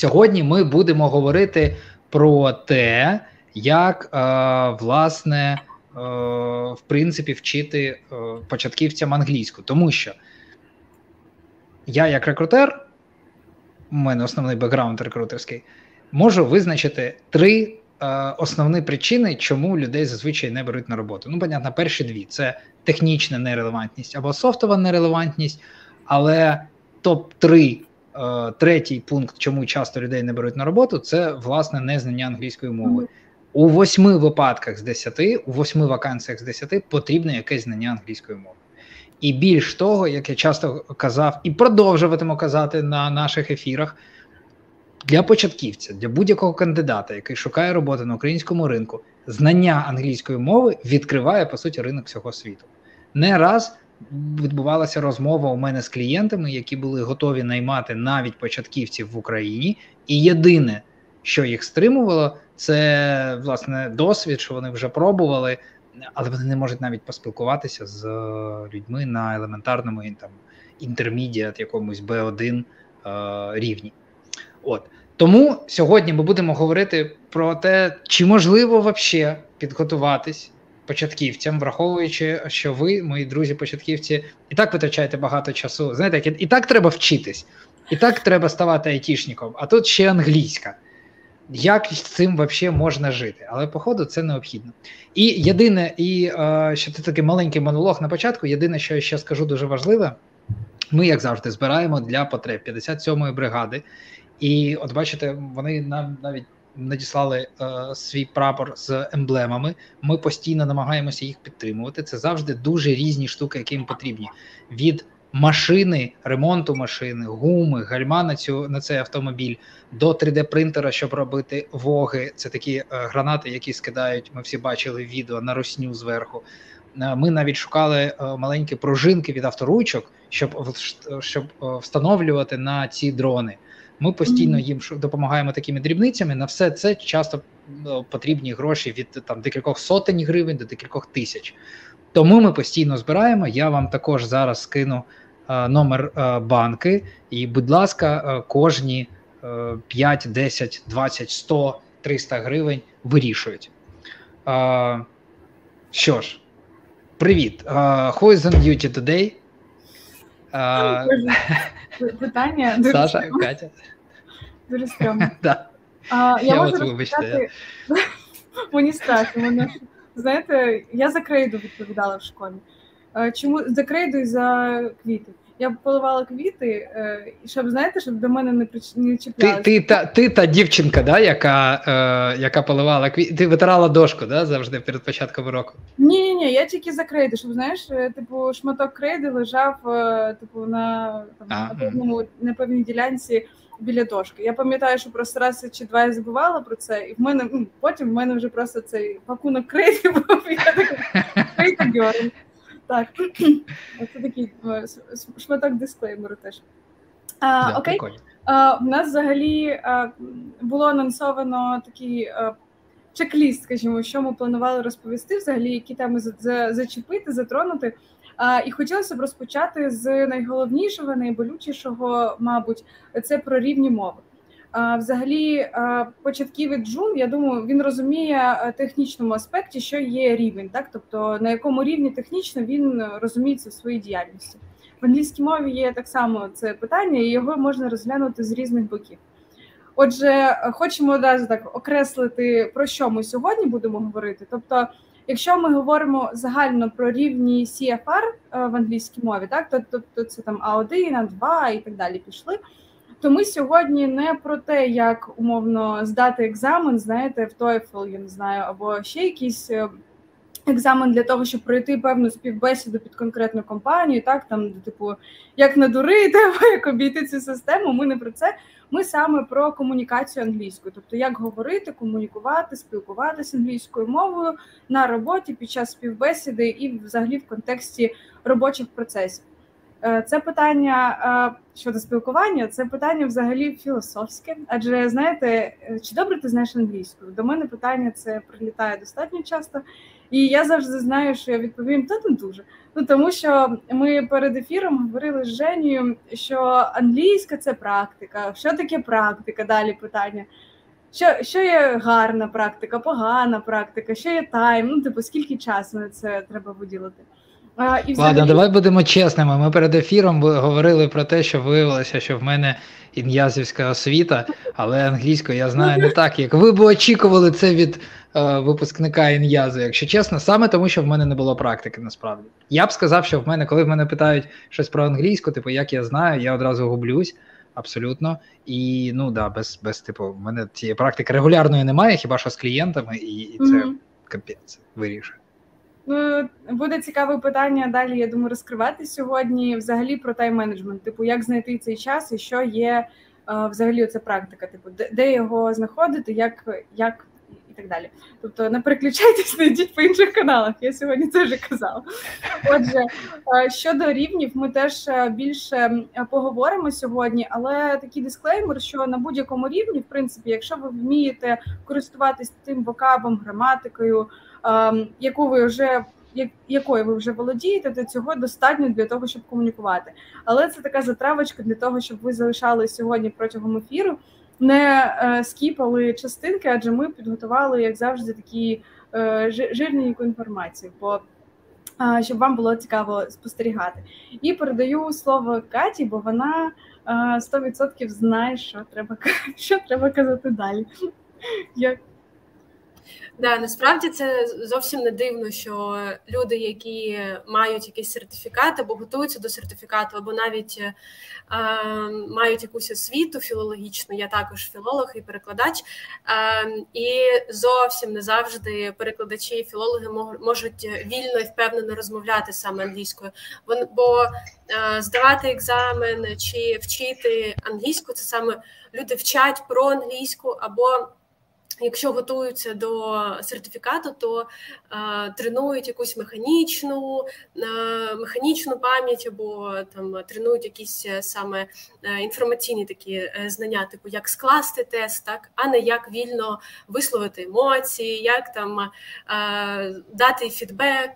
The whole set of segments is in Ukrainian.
Сьогодні ми будемо говорити про те, як е, власне е, в принципі вчити е, початківцям англійську, тому що я, як рекрутер, у мене основний бекграунд рекрутерський, можу визначити три основні причини, чому людей зазвичай не беруть на роботу. Ну, понятно, перші дві це технічна нерелевантність або софтова нерелевантність, але топ 3 Е, третій пункт, чому часто людей не беруть на роботу, це власне незнання англійської мови. У восьми випадках з десяти, у восьми вакансіях з десяти потрібне якесь знання англійської мови. І більш того, як я часто казав і продовжуватиму казати на наших ефірах, для початківця, для будь-якого кандидата, який шукає роботи на українському ринку, знання англійської мови відкриває по суті ринок всього світу. Не раз відбувалася розмова у мене з клієнтами, які були готові наймати навіть початківців в Україні, і єдине, що їх стримувало, це власне досвід, що вони вже пробували, але вони не можуть навіть поспілкуватися з людьми на елементарному там інтермідіат, якомусь B1 е, рівні. От тому сьогодні ми будемо говорити про те, чи можливо вообще підготуватись початківцям, враховуючи, що ви, мої друзі-початківці, і так витрачаєте багато часу. Знаєте, і так треба вчитись, і так треба ставати айтішником, а тут ще англійська. Як з цим взагалі можна жити? Але, походу, це необхідно. І єдине, і е, ще це такий маленький монолог на початку. Єдине, що я ще скажу дуже важливе, ми, як завжди, збираємо для потреб 57-ї бригади. І от бачите, вони нам навіть надіслали е, свій прапор з емблемами. Ми постійно намагаємося їх підтримувати. Це завжди дуже різні штуки, які їм потрібні. Від машини, ремонту машини, гуми, гальма на цю на цей автомобіль до 3D-принтера, щоб робити воги. Це такі е, гранати, які скидають. Ми всі бачили відео на росню зверху. Е, ми навіть шукали е, маленькі пружинки від авторучок, щоб щоб е, встановлювати на ці дрони. Ми постійно їм допомагаємо такими дрібницями. На все це часто ну, потрібні гроші від там декількох сотень гривень до декількох тисяч. Тому ми постійно збираємо. Я вам також зараз скину е, номер е, банки, і, будь ласка, е, кожні 5, 10, 20, 100, 300 гривень вирішують. Що ж, привіт. Who is on duty today? Питання дуже Саша. Катя. Дуже стрьомно. Да. Я, я можу вибачте. Мені страшно. Мене, знаєте, я за крейду відповідала в школі. Чому за крейду і за квіти? Я поливала квіти, е, щоб знаєте, щоб до мене не не чіплялися. Ти ти, та ти та дівчинка, да, яка е, яка поливала квіти, ти витирала дошку да, завжди перед початком року? Ні, ні, ні, я тільки за крейди, щоб знаєш, е, типу, шматок крейди лежав е, типу, на там, на певному непевній ділянці біля дошки. Я пам'ятаю, що просто раз чи два я забувала про це, і в мене потім в мене вже просто цей пакунок крейди був. Я така так, це такий е, шматок дисклеймеру теж. А, Окей. А, У нас взагалі а, було анонсовано такий а, чек-ліст, скажімо, що ми планували розповісти, взагалі, які теми за, за, зачепити, затронути. А, І хотілося б розпочати з найголовнішого, найболючішого, мабуть, це про рівні мови. Взагалі, початківець джун, я думаю, він розуміє технічному аспекті, що є рівень, так тобто на якому рівні технічно він розуміється в своїй діяльності. В англійській мові є так само це питання, і його можна розглянути з різних боків. Отже, хочемо одразу так окреслити, про що ми сьогодні будемо говорити. Тобто, якщо ми говоримо загально про рівні CFR в англійській мові, так тобто це там А1, А2 і так далі пішли. То ми сьогодні не про те, як умовно здати екзамен, знаєте, в TOEFL, я не знаю, або ще якийсь е, екзамен для того, щоб пройти певну співбесіду під конкретну компанію, так там, типу, як надурити, або як обійти цю систему. Ми не про це. Ми саме про комунікацію англійською, тобто як говорити, комунікувати, спілкуватися англійською мовою на роботі під час співбесіди і, взагалі, в контексті робочих процесів. Е, це питання щодо спілкування, це питання взагалі філософське. Адже знаєте, чи добре ти знаєш англійську? До мене питання це прилітає достатньо часто, і я завжди знаю, що я відповім та не дуже. Ну тому що ми перед ефіром говорили з Женією, що англійська це практика. Що таке практика? Далі питання. Що що є гарна практика, погана практика, що є тайм? Ну, типу, скільки часу на це треба виділити? А, і взагалі... Ладно, давай будемо чесними. Ми перед ефіром говорили про те, що виявилося, що в мене ін'язівська освіта, але англійською я знаю не так, як ви б очікували це від е, випускника ін'язу, якщо чесно, саме тому, що в мене не було практики, насправді. Я б сказав, що в мене, коли в мене питають щось про англійську, типу, як я знаю, я одразу гублюсь. Абсолютно, і ну да, без без типу, в мене цієї практики регулярної немає, хіба що з клієнтами, і і це mm-hmm. капець вирішує. Ну, буде цікаве питання далі. Я думаю, розкривати сьогодні взагалі про тайм-менеджмент. Типу, як знайти цей час і що є е, взагалі оця практика? Типу, де, його знаходити, як як і так далі. Тобто не переключайтесь, не йдіть по інших каналах. Я сьогодні це вже казала. Отже, е, щодо рівнів, ми теж більше поговоримо сьогодні, але такий дисклеймер, що на будь-якому рівні, в принципі, якщо ви вмієте користуватись тим вокабом, граматикою. Ем, яку ви вже якою ви вже володієте, то цього достатньо для того, щоб комунікувати. Але це така затравочка для того, щоб ви залишали сьогодні протягом ефіру, не е, скіпали частинки, адже ми підготували, як завжди, такі е, жирненьку інформацію. Бо щоб вам було цікаво спостерігати, і передаю слово Каті, бо вона 100% знає, що треба що треба казати далі. Як Да, насправді це зовсім не дивно, що люди, які мають якийсь сертифікат або готуються до сертифікату, або навіть е, мають якусь освіту філологічну, я також філолог і перекладач, е, і зовсім не завжди перекладачі і філологи можуть вільно і впевнено розмовляти саме англійською. Бо е, здавати екзамен чи вчити англійську це саме люди вчать про англійську або Якщо готуються до сертифікату, то е, тренують якусь механічну е, механічну пам'ять або там тренують якісь е, саме е, інформаційні такі е, знання, типу як скласти тест, так а не як вільно висловити емоції, як там е, дати фідбек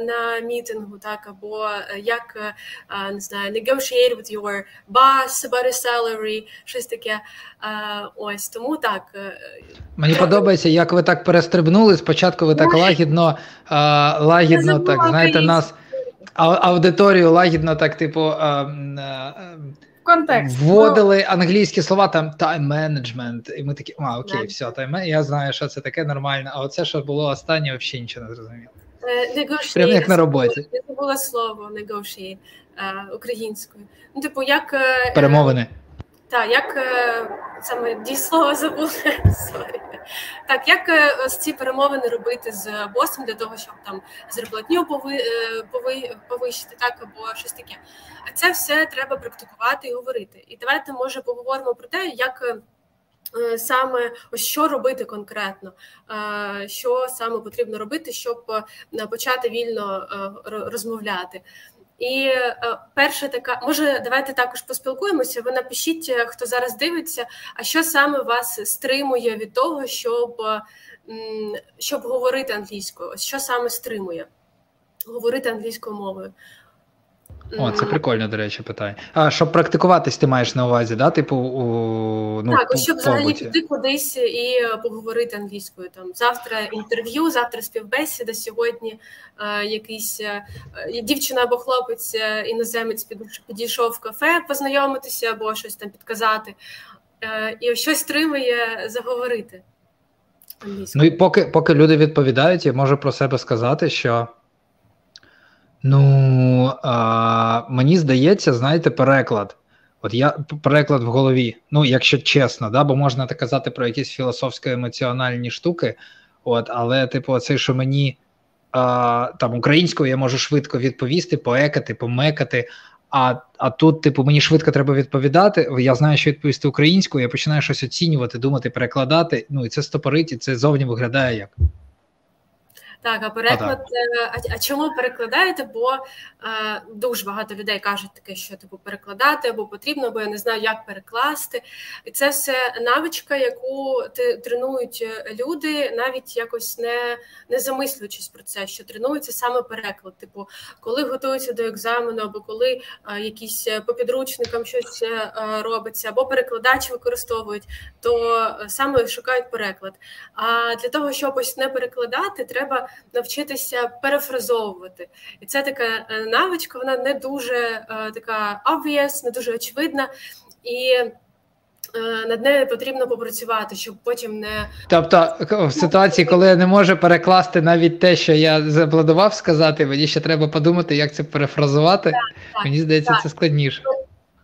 на мітингу, так або як не знаю, negotiate with your boss about a salary, щось таке. Ось тому так. Мені подобається, як ви так перестрибнули. Спочатку ви так лагідно, а, лагідно, так знаєте, нас аудиторію лагідно, так, типу. А, а, Контекст. Вводили англійські слова там тайм-менеджмент, і ми такі, а окей, все, тайм я знаю, що це таке нормально. А оце, що було останнє, взагалі нічого не зрозуміло. Negotiate. Прямо як на роботі. Я забула слово negotiate українською. Ну, типу, як е, перемовини. Так, як е, саме дійслово забули. Так, як е, ось ці перемовини робити з босом для того, щоб там зарплатню е, пови, повищити, так або щось таке. А це все треба практикувати і говорити. І давайте може поговоримо про те, як. Саме ось що робити конкретно, що саме потрібно робити, щоб почати вільно розмовляти. І е, перша така, може, давайте також поспілкуємося. Ви напишіть, е, хто зараз дивиться, а що саме вас стримує від того, щоб щоб говорити англійською? Що саме стримує говорити англійською мовою? О, це прикольно, до речі, питання. А щоб практикуватись, ти маєш на увазі, да? Типу, у, ну, так, щоб взагалі піти кудись і поговорити англійською. Там завтра інтерв'ю, завтра співбесіда, сьогодні е, якийсь е, дівчина або хлопець, е, іноземець підійшов в кафе познайомитися або щось там підказати, е, і щось стримує заговорити. Англійською. Ну і поки поки люди відповідають, я можу про себе сказати, що. Ну а, мені здається, знаєте, переклад. От я переклад в голові, ну, якщо чесно, да, бо можна так казати про якісь філософсько-емоціональні штуки. От, але, типу, це, що мені а, там українською я можу швидко відповісти, поекати, помекати. А а тут, типу, мені швидко треба відповідати. Я знаю, що відповісти українською, я починаю щось оцінювати, думати, перекладати. Ну і це стопорить, і це зовні виглядає як. Так, а переклад, е, а, а чому перекладаєте? Бо е, дуже багато людей кажуть таке, що типу перекладати або потрібно, бо я не знаю, як перекласти. І це все навичка, яку ти тренують е, люди, навіть якось не не замислюючись про це, що тренується саме переклад. Типу, коли готуються до екзамену, або коли е, якісь е, по підручникам щось е, робиться, або перекладачі використовують, то саме шукають переклад. А для того, щоб ось не перекладати, треба навчитися перефразовувати. І це така е, навичка, вона не дуже е, така obvious, не дуже очевидна. І е, над нею потрібно попрацювати, щоб потім не тобто в ситуації, коли я не можу перекласти навіть те, що я запланував сказати, мені ще треба подумати, як це перефразувати. Так, мені здається, так. це складніше.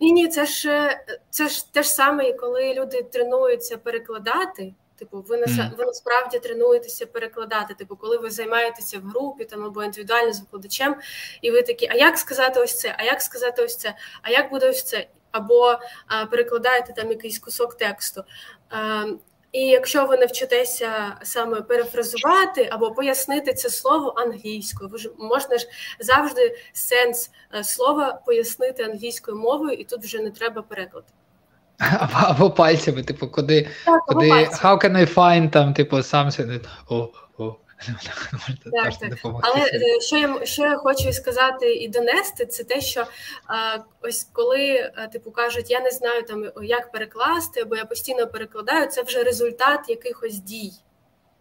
Ні, ні, це ж це ж те ж саме, коли люди тренуються перекладати. Типу, ви mm. ви насправді тренуєтеся перекладати. Типу, коли ви займаєтеся в групі там або індивідуально з викладачем, і ви такі, а як сказати ось це? А як сказати ось це? А як буде ось це? Або а, перекладаєте там якийсь кусок тексту. А, і якщо ви навчитеся саме перефразувати або пояснити це слово англійською, ви ж можна ж завжди сенс е, слова пояснити англійською мовою, і тут вже не треба переклад. Або, або пальцями, типу, куди так, куди how can I find там, типу, сам о, о. Так, так. Але е, що я що я хочу сказати і донести, це те, що а, ось коли а, типу кажуть, я не знаю там як перекласти, бо я постійно перекладаю, це вже результат якихось дій.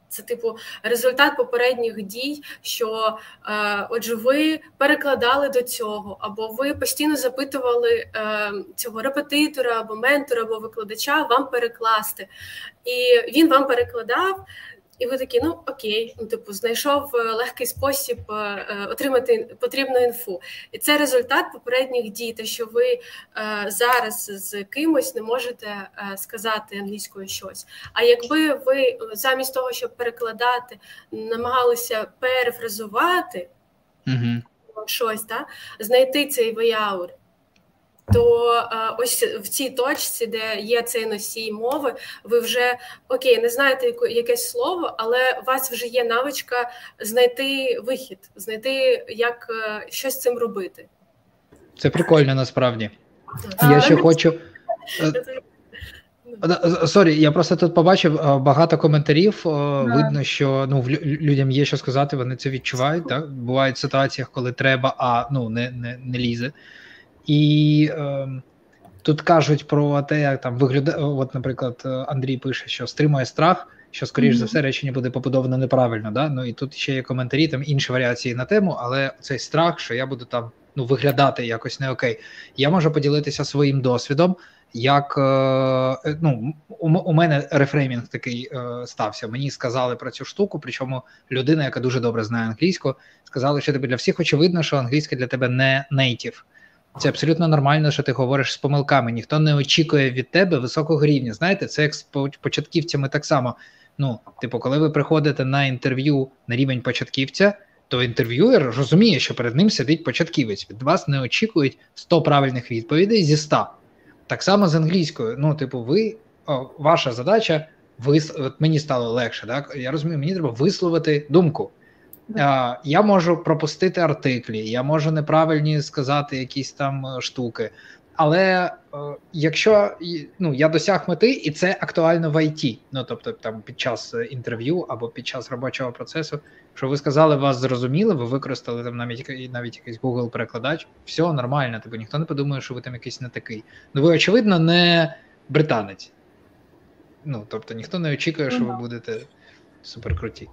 Це, типу, результат попередніх дій, що е, отже, ви перекладали до цього, або ви постійно запитували е, цього репетитора, або ментора, або викладача вам перекласти. І він вам перекладав. І ви такі, ну окей, ну типу, знайшов е, легкий спосіб е, е, отримати потрібну інфу. І це результат попередніх дій, те, що ви зараз з кимось не можете сказати англійською щось. А якби ви замість того, щоб перекладати, намагалися перефразувати mm щось, да, знайти цей вияур, то а, ось в цій точці, де є цей носій мови, ви вже окей, не знаєте якесь слово, але у вас вже є навичка знайти вихід, знайти як е, щось з цим робити. Це прикольно насправді. А, я ще хочу. Е, sorry, я просто тут побачив е, багато коментарів. Yeah. Видно, що ну людям є що сказати, вони це відчувають. Так? Бувають ситуаціях, коли треба, а ну не не, не лізе. І е, тут кажуть про те, як там виглядає. От, наприклад, Андрій пише, що стримує страх, що, скоріш mm-hmm. за все, речення буде побудовано неправильно. Да? Ну і тут ще є коментарі, там інші варіації на тему, але цей страх, що я буду там ну, виглядати якось не окей. Я можу поділитися своїм досвідом. Як е, ну, у, у мене рефреймінг такий е, стався. Мені сказали про цю штуку, причому людина, яка дуже добре знає англійську, сказала, що тобі для всіх очевидно, що англійська для тебе не нейтів. Це абсолютно нормально, що ти говориш з помилками. Ніхто не очікує від тебе високого рівня. Знаєте, це як з початківцями так само. Ну, типу, коли ви приходите на інтерв'ю на рівень початківця, то інтерв'юер розуміє, що перед ним сидить початківець. Від вас не очікують 100 правильних відповідей зі 100. Так само з англійською. Ну, типу, ви о, ваша задача вис... От мені стало легше. Так я розумію, мені треба висловити думку. Я можу пропустити артиклі, я можу неправильні сказати якісь там е, штуки. Але е, якщо ну, я досяг мети, і це актуально в ІТ, ну тобто там під час е, інтерв'ю або під час робочого процесу, що ви сказали, вас зрозуміли, ви використали там навіть навіть якийсь Google перекладач, все нормально, типу ніхто не подумає, що ви там якийсь не такий. Ну ви, очевидно, не британець. Ну тобто ніхто не очікує, що ви будете суперкруті.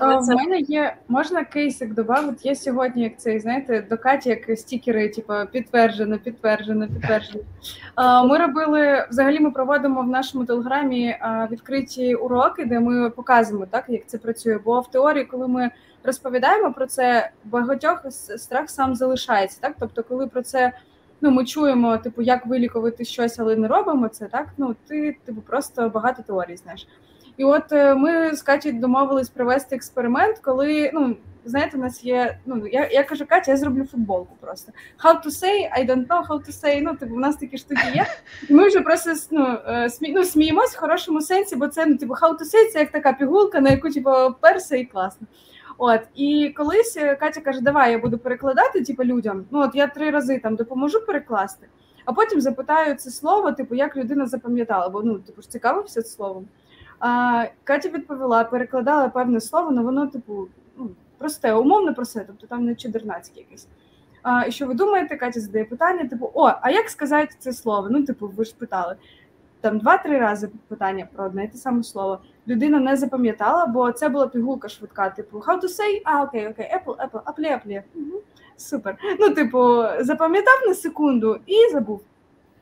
У це... мене є можна кейсик додати. Є сьогодні, як цей, знаєте, до Каті, як стікери, типу, підтверджено, підтверджено, підтверджено. Ми робили взагалі. Ми проводимо в нашому телеграмі відкриті уроки, де ми показуємо так, як це працює. Бо в теорії, коли ми розповідаємо про це, багатьох страх сам залишається. Так, тобто, коли про це. Ну, ми чуємо, типу, як вилікувати щось, але не робимо це, так? Ну, ти, типу, просто багато теорій знаєш. І от е, ми з Каті домовились провести експеримент, коли ну знаєте, у нас є. Ну я я кажу, Катя, я зроблю футболку просто. How to say, I don't know how to say. Ну, типу, у нас такі штуки є. І ми вже просто ну, е, смі, ну, сміємось в хорошому сенсі, бо це ну, типу, how to say, це як така пігулка, на яку типу, перся і класно. От і колись е, Катя каже, давай я буду перекладати, типу, людям. Ну от я три рази там допоможу перекласти, а потім запитаю це слово, типу, як людина запам'ятала, бо ну типу ж цікавився словом. А, Катя відповіла, перекладала певне слово, але воно, типу, ну, просте, умовно просте, тобто там не чудернацьке якесь. А, І що ви думаєте, Катя задає питання: типу, о, а як сказати це слово? Ну, типу, ви ж питали. Там два-три рази питання про одне і те саме слово. Людина не запам'ятала, бо це була пігулка швидка. Типу, how to say? А, окей, окей, Apple, Apple, Apple, Apple. Угу. Супер. Ну, типу, запам'ятав на секунду і забув.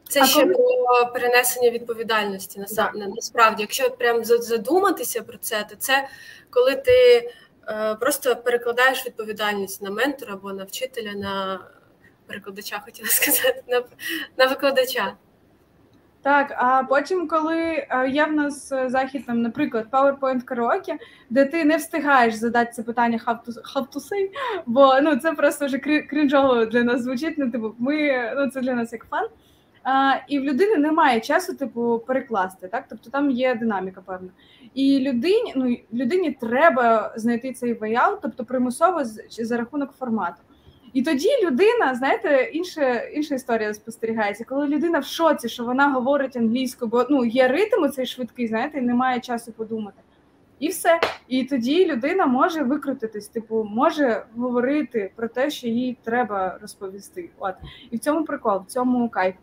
Це а ще коли... про перенесення відповідальності. на Насправді, якщо прям задуматися про це, то це коли ти Е, просто перекладаєш відповідальність на ментора або на вчителя, на перекладача, хотіла сказати, на, на викладача. Так, а потім, коли е, є в нас е, захід, там, наприклад, PowerPoint Karaoke, де ти не встигаєш задати це питання how to, how to say, бо ну це просто вже крінжово для нас звучить. Ну, типу, ми ну це для нас як фан. А, І в людини немає часу, типу, перекласти. Так, тобто там є динаміка, певна. І людині ну людині треба знайти цей ваял, тобто примусово за рахунок формату. І тоді людина, знаєте, інша інша історія спостерігається, коли людина в шоці, що вона говорить англійською, бо ну є ритм цей швидкий, знаєте, і немає часу подумати. І все. І тоді людина може викрутитись, типу, може говорити про те, що їй треба розповісти. От і в цьому прикол, в цьому кайф.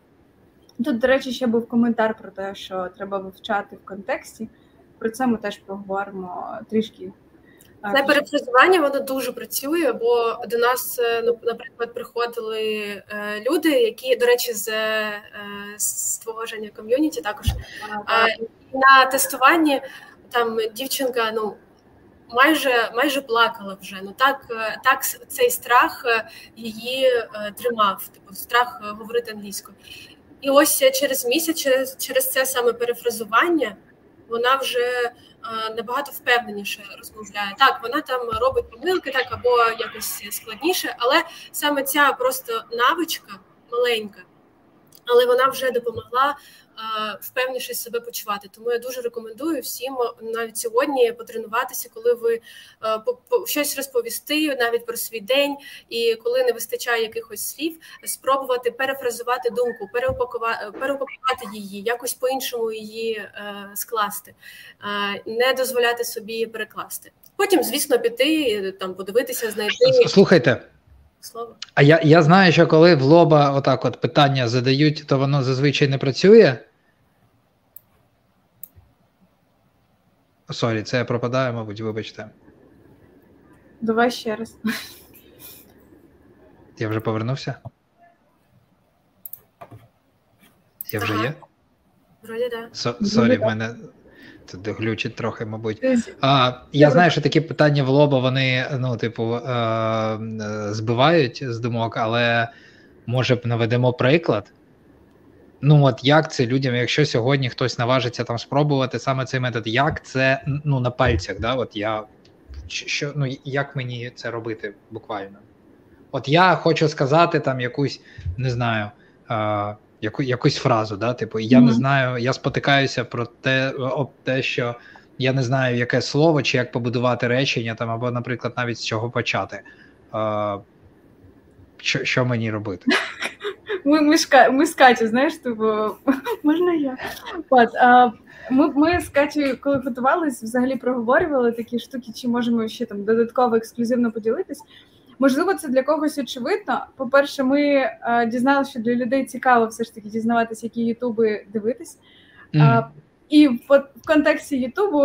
Тут, до речі, ще був коментар про те, що треба вивчати в контексті. Про це ми теж поговоримо трішки. Це перефразування воно дуже працює, бо до нас, е, ну, наприклад, приходили е, люди, які, до речі, з е, створення ком'юніті також на тестуванні там дівчинка ну майже майже плакала вже. Ну так так цей страх її тримав, типу страх говорити англійською. І ось через місяць, через через це саме перефразування, вона вже е, набагато впевненіше розмовляє. Так, вона там робить помилки, так або якось складніше, але саме ця просто навичка маленька, але вона вже допомогла впевніше себе почувати. Тому я дуже рекомендую всім навіть сьогодні потренуватися, коли ви щось розповісти навіть про свій день, і коли не вистачає якихось слів, спробувати перефразувати думку, переупакувати, переупакувати її, якось по-іншому її е, скласти, не дозволяти собі перекласти. Потім, звісно, піти там, подивитися, знайти слухайте. Слово. А я я знаю, що коли в лоба отак от питання задають, то воно зазвичай не працює. Sorry, це я пропадаю, мабуть, вибачте. Давай ще раз. Я вже повернувся. Я вже є? Вроді, да. Sorry, в мене тут глючить трохи, мабуть. А, Я знаю, що такі питання в лоба, вони, ну, типу, е- збивають з думок, але може б наведемо приклад. Ну от як це людям, якщо сьогодні хтось наважиться там спробувати саме цей метод, як це ну на пальцях? да, от я що ну як мені це робити буквально? От я хочу сказати там якусь, не знаю, е, яку, якусь фразу, да, типу, я mm-hmm. не знаю, я спотикаюся про те, об те, що я не знаю, яке слово чи як побудувати речення, там, або, наприклад, навіть з чого почати. Е, що що мені робити? Ми ми, ми з Катю, знаєш, типу, можна я? От, а, Ми ми з Катю, коли готувалися, взагалі проговорювали такі штуки, чи можемо ще там додатково ексклюзивно поділитись. Можливо, це для когось очевидно. По-перше, ми а, дізналися, що для людей цікаво все ж таки дізнаватися, які ютуби дивитись. Mm. А, і в, контексті Ютубу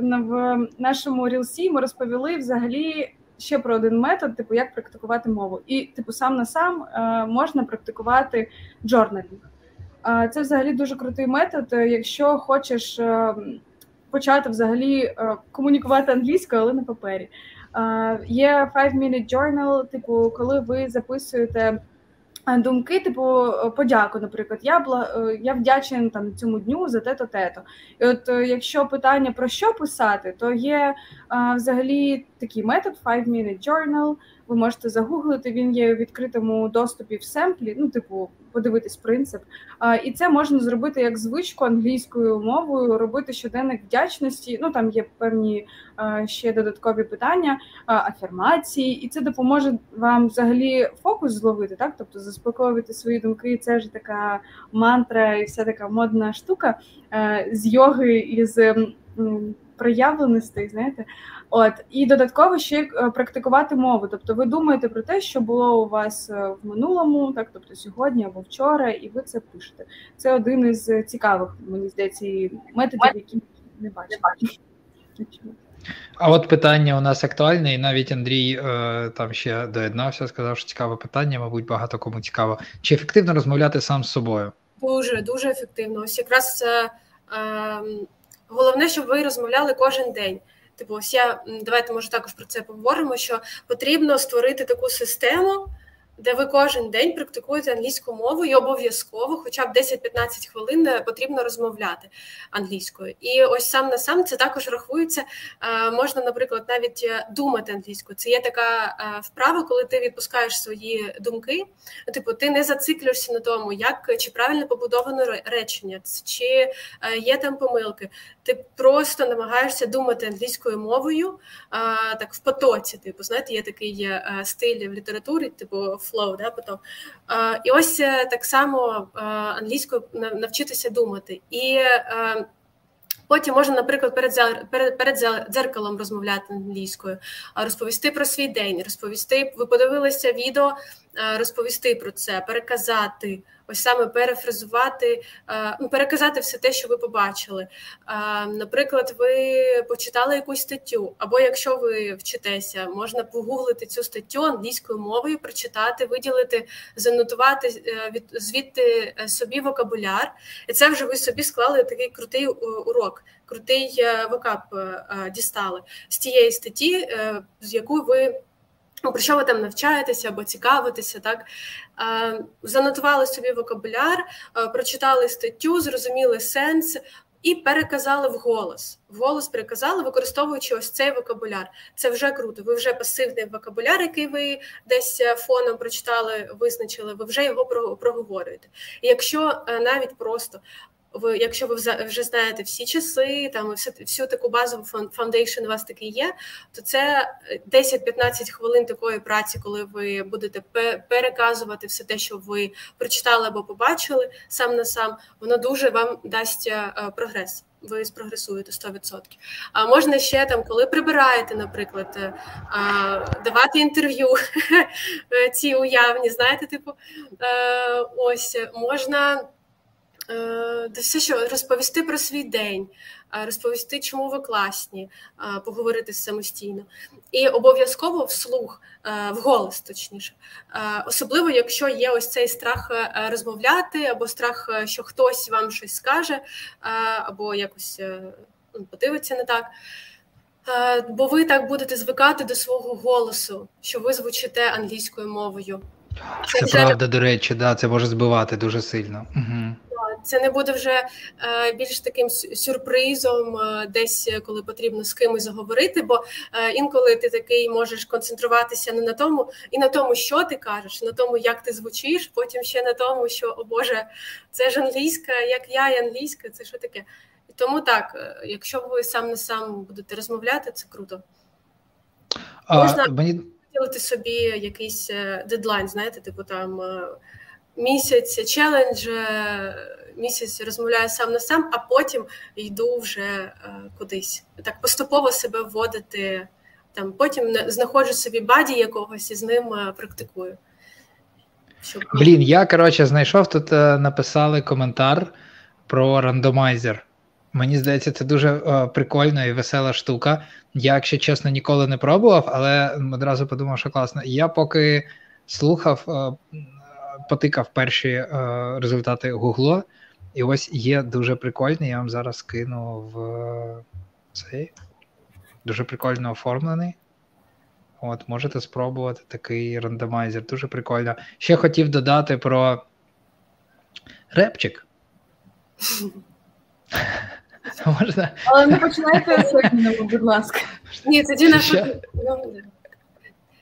в нашому рілсі ми розповіли взагалі ще про один метод, типу, як практикувати мову. І, типу, сам на сам е, можна практикувати джорналінг. Е, це взагалі дуже крутий метод. Якщо хочеш е, почати взагалі комунікувати англійською, але на папері. Є 5-minute journal, типу, коли ви записуєте Думки, типу, подяку, наприклад, я бла я вдячен там цьому дню за те-то, те-то. І от якщо питання про що писати, то є взагалі такий метод Five Minute Journal, ви можете загуглити, він є у відкритому доступі в семплі, ну, типу, подивитись принцип. І це можна зробити як звичку англійською мовою, робити щоденник вдячності. Ну там є певні ще додаткові питання, афірмації, і це допоможе вам взагалі фокус зловити, так? Тобто заспокоювати свої думки. Це ж така мантра і вся така модна штука а, з йоги і з проявленостей, знаєте. От і додатково ще е, практикувати мову. Тобто, ви думаєте про те, що було у вас е, в минулому, так тобто сьогодні або вчора, і ви це пишете. Це один із цікавих, мені здається, методів, які не бачу. А от питання у нас актуальне, і навіть Андрій е, там ще доєднався, сказав, що цікаве питання, мабуть, багато кому цікаво. Чи ефективно розмовляти сам з собою? Дуже дуже ефективно. Ось якраз це е, головне, щоб ви розмовляли кожен день. Типу, ось я давайте може також про це поговоримо. Що потрібно створити таку систему де ви кожен день практикуєте англійську мову і обов'язково, хоча б 10-15 хвилин е, потрібно розмовляти англійською. І ось сам на сам це також рахується. Е, можна, наприклад, навіть е, думати англійською. Це є така вправа, коли ти відпускаєш свої думки. Типу, ти не зациклюєшся на тому, як чи правильно побудовано речення, чи є там помилки. Ти просто намагаєшся думати англійською мовою, так в потоці. Типу, знаєте, є такий стиль в літературі, типу flow, да, потім. І ось е, так само е, англійською навчитися думати. І е, Потім можна, наприклад, перед перед, перед дзеркалом розмовляти англійською, розповісти про свій день, розповісти. Ви подивилися відео, розповісти про це, переказати ось саме перефразувати, е, ну, переказати все те, що ви побачили. Е, наприклад, ви почитали якусь статтю, або якщо ви вчитеся, можна погуглити цю статтю англійською мовою, прочитати, виділити, занотувати е, від звідти собі вокабуляр, і це вже ви собі склали такий крутий урок. Крутий вокаб дістали з тієї статті, з якою ви Ну, про що ви там навчаєтеся або цікавитеся, так занотували собі вокабуляр, прочитали статтю, зрозуміли сенс. І переказали вголос. Вголос переказали, використовуючи ось цей вокабуляр. Це вже круто. Ви вже пасивний вокабуляр, який ви десь е, фоном прочитали, визначили, ви вже його проговорюєте. І якщо е, навіть просто ви, якщо ви вже знаєте всі часи, там всю, всю таку базову foundation у вас такий є, то це 10-15 хвилин такої праці, коли ви будете переказувати все те, що ви прочитали або побачили сам на сам, воно дуже вам дасть е, прогрес. Ви спрогресуєте 100%. А можна ще там, коли прибираєте, наприклад, е, давати інтерв'ю ці уявні, знаєте, типу, е, ось можна. Е, все, що розповісти про свій день, е, розповісти, чому ви класні, е, поговорити самостійно, і обов'язково вслух, вголос, точніше, особливо, якщо є ось цей страх розмовляти, або страх, що хтось вам щось скаже, або якось ну, подивиться не так. Бо ви так будете звикати до свого голосу, що ви звучите англійською мовою. Це, це правда, до речі, да, це може збивати дуже сильно. Угу. Це не буде вже е, більш таким сюрпризом, е, десь е, коли потрібно з кимось заговорити. Бо інколи ти такий можеш концентруватися не на тому, і на тому, що ти кажеш, на тому, як ти звучиш, потім ще на тому, що о Боже, це ж англійська, як я і англійська, це що таке? Тому так, якщо ви сам на сам будете розмовляти, це круто. А, Можна мені... виділити собі якийсь дедлайн, знаєте, типу там місяць challenge місяць розмовляю сам на сам, а потім йду вже е, кудись. Так поступово себе вводити. Там потім знаходжу собі buddy якогось і з ним е, практикую. Щоб... Блін, я коротше знайшов тут, е, написали коментар про рандомайзер. Мені здається, це дуже е, прикольна і весела штука. Я, якщо чесно, ніколи не пробував, але одразу подумав, що класно. Я поки слухав, е, потикав перші е, результати Гугло, і ось є дуже прикольний, я вам зараз скину в цей. Дуже прикольно оформлений. От, можете спробувати такий рандомайзер, дуже прикольно. Ще хотів додати про репчик. Можна? Але не починайте з будь ласка. Ні, тоді не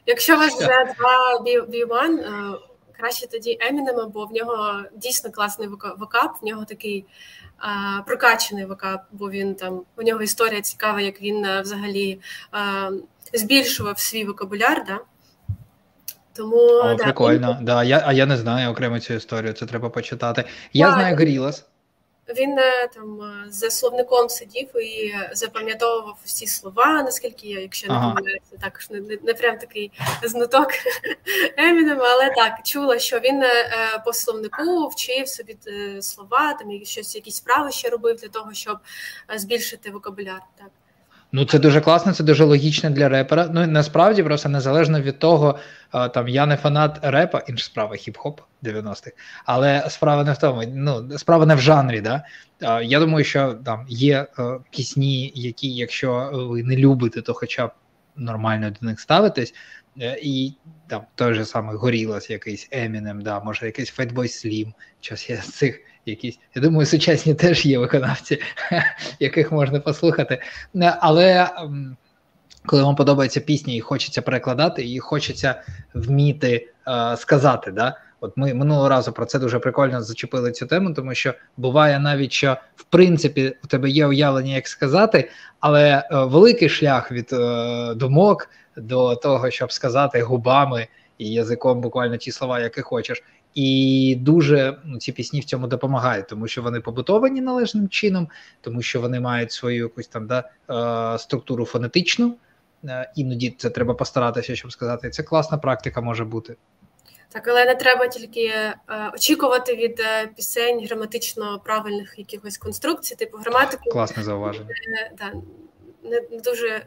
Якщо у вас вже два B1, е, краще тоді Емінема, бо в нього дійсно класний вокап, в нього такий а, прокачаний вокап, бо він там у нього історія цікава, як він а, е, взагалі а, збільшував свій вокабуляр. Да? Тому О, да, прикольно. Він... Да, я, А я не знаю окремо цю історію, це треба почитати. Я а, знаю Горілас. Він е, там е, за словником сидів і запам'ятовував усі слова, наскільки я, якщо не ага. помиляюся, також не, не не, прям такий знаток Еміном, але так чула, що він е, по словнику вчив собі слова, там щось якісь справи ще робив для того, щоб збільшити вокабуляр. Так. Ну, це дуже класно, це дуже логічно для репера. Ну насправді просто незалежно від того, там я не фанат репа, інша справа хіп-хоп 90-х, але справа не в тому. Ну справа не в жанрі. Да? Я думаю, що там є е, пісні, які, якщо ви не любите, то хоча б нормально до них ставитесь. Е, і там той же самий Горілас, якийсь Емінем, да, може якийсь Fatboy Slim, щось з цих якісь. Я думаю, сучасні теж є виконавці, яких можна послухати. Але коли вам подобається пісня і хочеться перекладати, і хочеться вміти е, сказати. да, От ми минулого разу про це дуже прикольно зачепили цю тему, тому що буває навіть, що в принципі у тебе є уявлення, як сказати, але е, великий шлях від е, думок до того, щоб сказати губами і язиком буквально ті слова, які хочеш. І дуже ну, ці пісні в цьому допомагають, тому що вони побутовані належним чином, тому що вони мають свою якусь там да, е, структуру фонетичну. Е, іноді це треба постаратися, щоб сказати. Це класна практика може бути. Так, але не треба тільки е, очікувати від е, пісень граматично правильних якихось конструкцій, типу граматику. Класне зауваження. Да, не, не дуже.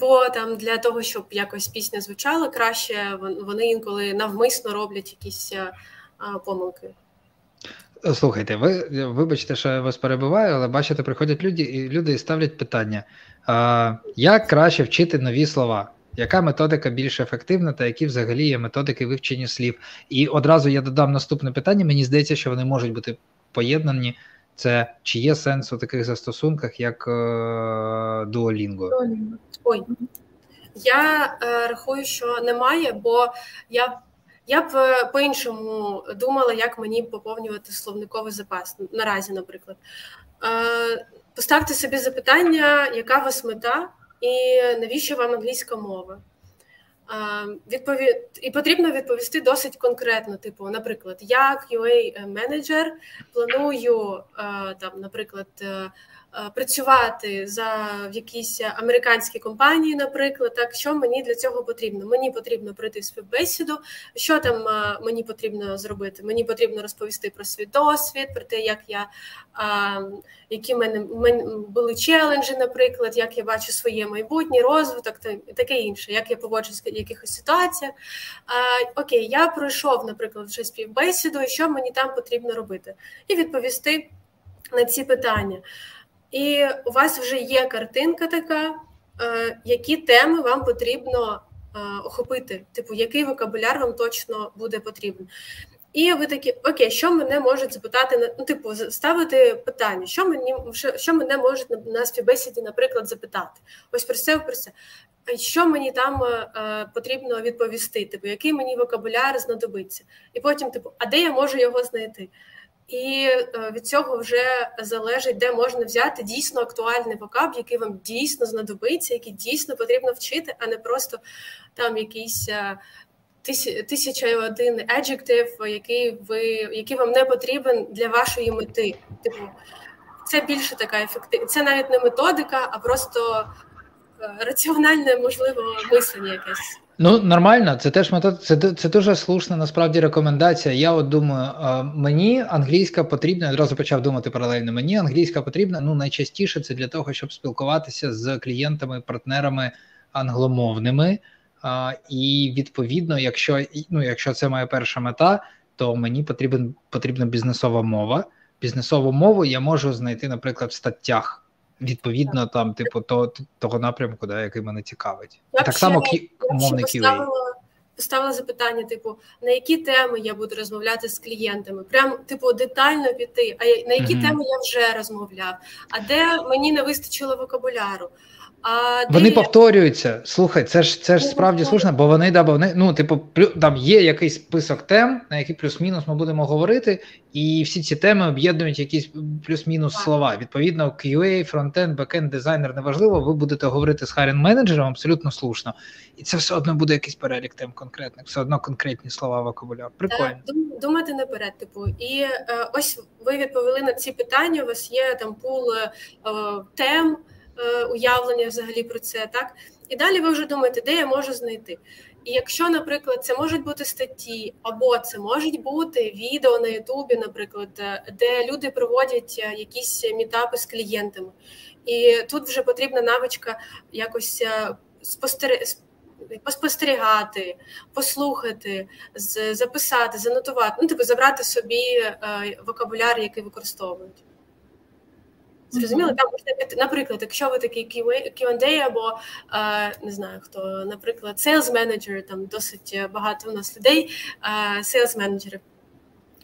Бо там для того, щоб якось пісня звучала краще, вони інколи навмисно роблять якісь а, помилки. Слухайте, ви вибачте, що я вас перебуваю, але бачите, приходять люди і люди ставлять питання: а, як краще вчити нові слова? Яка методика більш ефективна, та які взагалі є методики вивчення слів? І одразу я додам наступне питання. Мені здається, що вони можуть бути поєднані. Це чи є сенс у таких застосунках, як е, Duolingo? Ой, я е, рахую, що немає, бо я я б е, по-іншому думала, як мені поповнювати словниковий запас наразі, наприклад. Е, Поставте собі запитання, яка у вас мета, і навіщо вам англійська мова? Відпові... І потрібно відповісти досить конкретно. Типу, наприклад, я qa менеджер планую там, наприклад, е, Е, працювати за в якійсь американській компанії, наприклад, так що мені для цього потрібно? Мені потрібно пройти співбесіду. Що там е, мені потрібно зробити? Мені потрібно розповісти про свій досвід, про те, як я які в мене, в мене були челенджі, наприклад, як я бачу своє майбутнє розвиток, та таке інше, як я поводжусь в якихось ситуаціях. Окей, я пройшов, наприклад, вже співбесіду, і що мені там потрібно робити, і відповісти на ці питання і у вас вже є картинка така, е, які теми вам потрібно е, охопити, типу, який вокабуляр вам точно буде потрібен. І ви такі, окей, що мене можуть запитати ну, типу, ставити питання, що мені що, мене можуть на, співбесіді, наприклад, запитати? Ось про це, про це. Що мені там е, потрібно відповісти? Типу, який мені вокабуляр знадобиться? І потім, типу, а де я можу його знайти? І е, від цього вже залежить, де можна взяти дійсно актуальний вокаб, який вам дійсно знадобиться, який дійсно потрібно вчити, а не просто там якийсь е, тисяча і один adjective, який ви який вам не потрібен для вашої мети. Типу, це більше така ефективна. Це навіть не методика, а просто е, раціональне, можливо, мислення якесь. Ну, нормально, це теж метод, це це дуже слушна насправді рекомендація. Я от думаю, мені англійська потрібна, одразу почав думати паралельно. Мені англійська потрібна ну найчастіше це для того, щоб спілкуватися з клієнтами, партнерами англомовними. І відповідно, якщо ну, якщо це моя перша мета, то мені потрібен потрібна бізнесова мова. Бізнесову мову я можу знайти, наприклад, в статтях відповідно там, типу, того, того напрямку, да, який мене цікавить. Я так само умовний QA поставила запитання: типу, на які теми я буду розмовляти з клієнтами? Прям, типу, детально піти. А на які mm-hmm. теми я вже розмовляв? А де мені не вистачило вокабуляру? А Вони де... повторюються. Слухай, це ж це ж справді слушно, бо вони да, бо вони ну, типу, плю, там є якийсь список тем, на які плюс-мінус ми будемо говорити, і всі ці теми об'єднують якісь плюс-мінус слова. Відповідно, QA, фронтенд, бекенд, дизайнер неважливо. Ви будете говорити з харін менеджером абсолютно слушно, і це все одно буде якийсь перелік тем конкретних, все одно конкретні слова вокабуляр. Прикольно думати наперед. Типу, і е, ось ви відповіли на ці питання. У вас є там пул е, тем. Е, уявлення взагалі про це, так і далі ви вже думаєте, де я можу знайти. І якщо, наприклад, це можуть бути статті, або це можуть бути відео на Ютубі, наприклад, е, де люди проводять е, якісь мітапи з клієнтами, і тут вже потрібна навичка якось Поспостерігати, послухати, записати, занотувати, ну типу забрати собі вокабуляр, який використовують. Зрозуміло, там можна наприклад, якщо ви такий Q&A або не знаю хто, наприклад, sales manager, там досить багато у нас людей, sales менеджери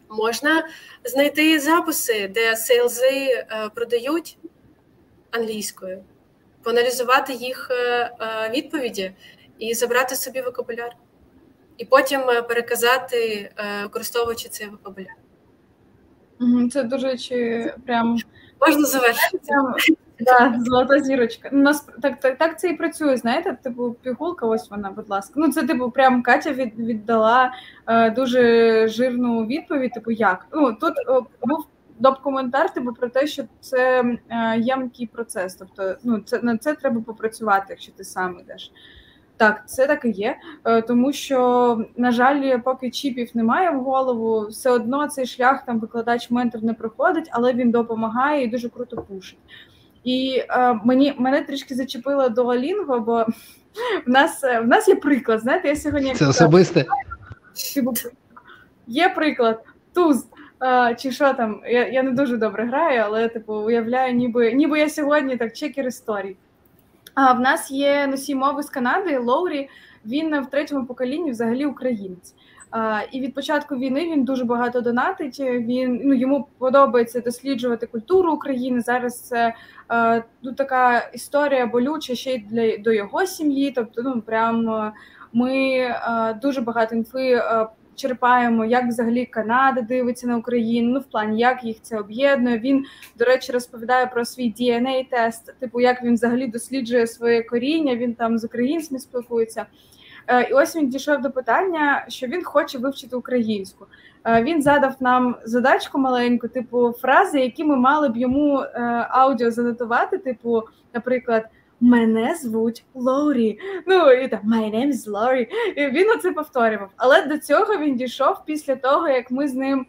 можна знайти записи, де сейлзи продають англійською, поаналізувати їх е, е, відповіді і забрати собі вокабуляр, і потім е, переказати, використовуючи цей вокабуляр. Це дуже чи прям можна завершити. Да, золота зірочка. У нас так так, так це і працює. Знаєте, типу пігулка, ось вона, будь ласка. Ну це типу, прям Катя від, віддала е, дуже жирну відповідь. Типу, як ну тут о, був доп коментар, типу про те, що це е, ємкий процес. Тобто, ну це на це треба попрацювати, якщо ти сам йдеш. Так, це так і є, е, тому що, на жаль, поки чіпів немає в голову, все одно цей шлях там викладач-ментор не проходить, але він допомагає і дуже круто пушить. І е, мені мене трішки зачепило до Алінго, бо в нас в нас є приклад. Знаєте, я сьогодні це особисте. Є приклад, туз. А, Чи що там? Я я не дуже добре граю, але типу уявляю, ніби ніби я сьогодні так чекер історій. А в нас є носій мови з Канади Лоурі. Він в третьому поколінні взагалі українець. А, І від початку війни він дуже багато донатить. Він ну йому подобається досліджувати культуру України. Зараз це а, ну, така історія болюча ще й для до його сім'ї. Тобто, ну прям ми а, дуже багато інфи черпаємо, як взагалі Канада дивиться на Україну, ну в плані як їх це об'єднує. Він, до речі, розповідає про свій dna тест типу, як він взагалі досліджує своє коріння. Він там з українцями спілкується. Е, і ось він дійшов до питання, що він хоче вивчити українську. Е, він задав нам задачку маленьку, типу фрази, які ми мали б йому е, аудіо занотувати. Типу, наприклад мене звуть Лорі. Ну і там my name is Lori. І Він оце повторював. Але до цього він дійшов після того, як ми з ним.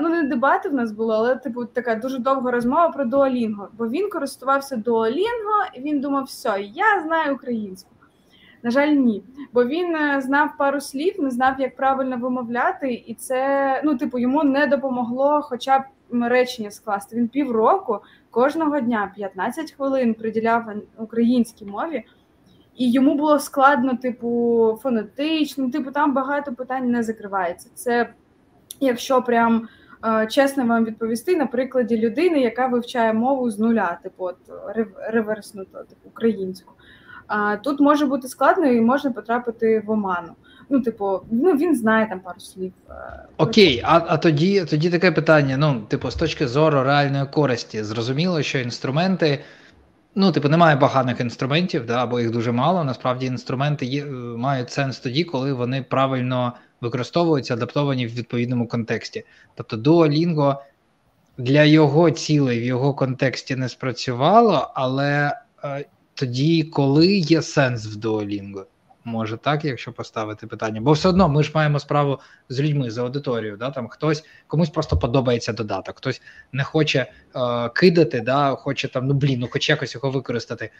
Ну, не дебати в нас було, але типу така дуже довга розмова про дуалінго. Бо він користувався дуалінго, і він думав, все, я знаю українську. На жаль, ні. Бо він е, знав пару слів, не знав, як правильно вимовляти, і це ну, типу, йому не допомогло хоча б речення скласти. Він півроку кожного дня 15 хвилин приділяв українській мові, і йому було складно, типу, фонетично, типу, там багато питань не закривається. Це якщо прям е, чесно вам відповісти на прикладі людини, яка вивчає мову з нуля, типу, от реверснуто, типу українську. Тут може бути складно і можна потрапити в оману. Ну, типу, ну він знає там пару слів. Е, Окей, а а тоді тоді таке питання: ну, типу, з точки зору реальної користі, зрозуміло, що інструменти, ну, типу, немає поганих інструментів, да, або їх дуже мало. Насправді інструменти є, мають сенс тоді, коли вони правильно використовуються, адаптовані в відповідному контексті. Тобто Duolingo для його цілей в його контексті не спрацювало, але е, тоді, коли є сенс в Duolingo? Може так, якщо поставити питання, бо все одно ми ж маємо справу з людьми з аудиторією. Да? Там хтось комусь просто подобається додаток, хтось не хоче е, кидати, да, хоче там, ну блін, ну хоч якось його використати.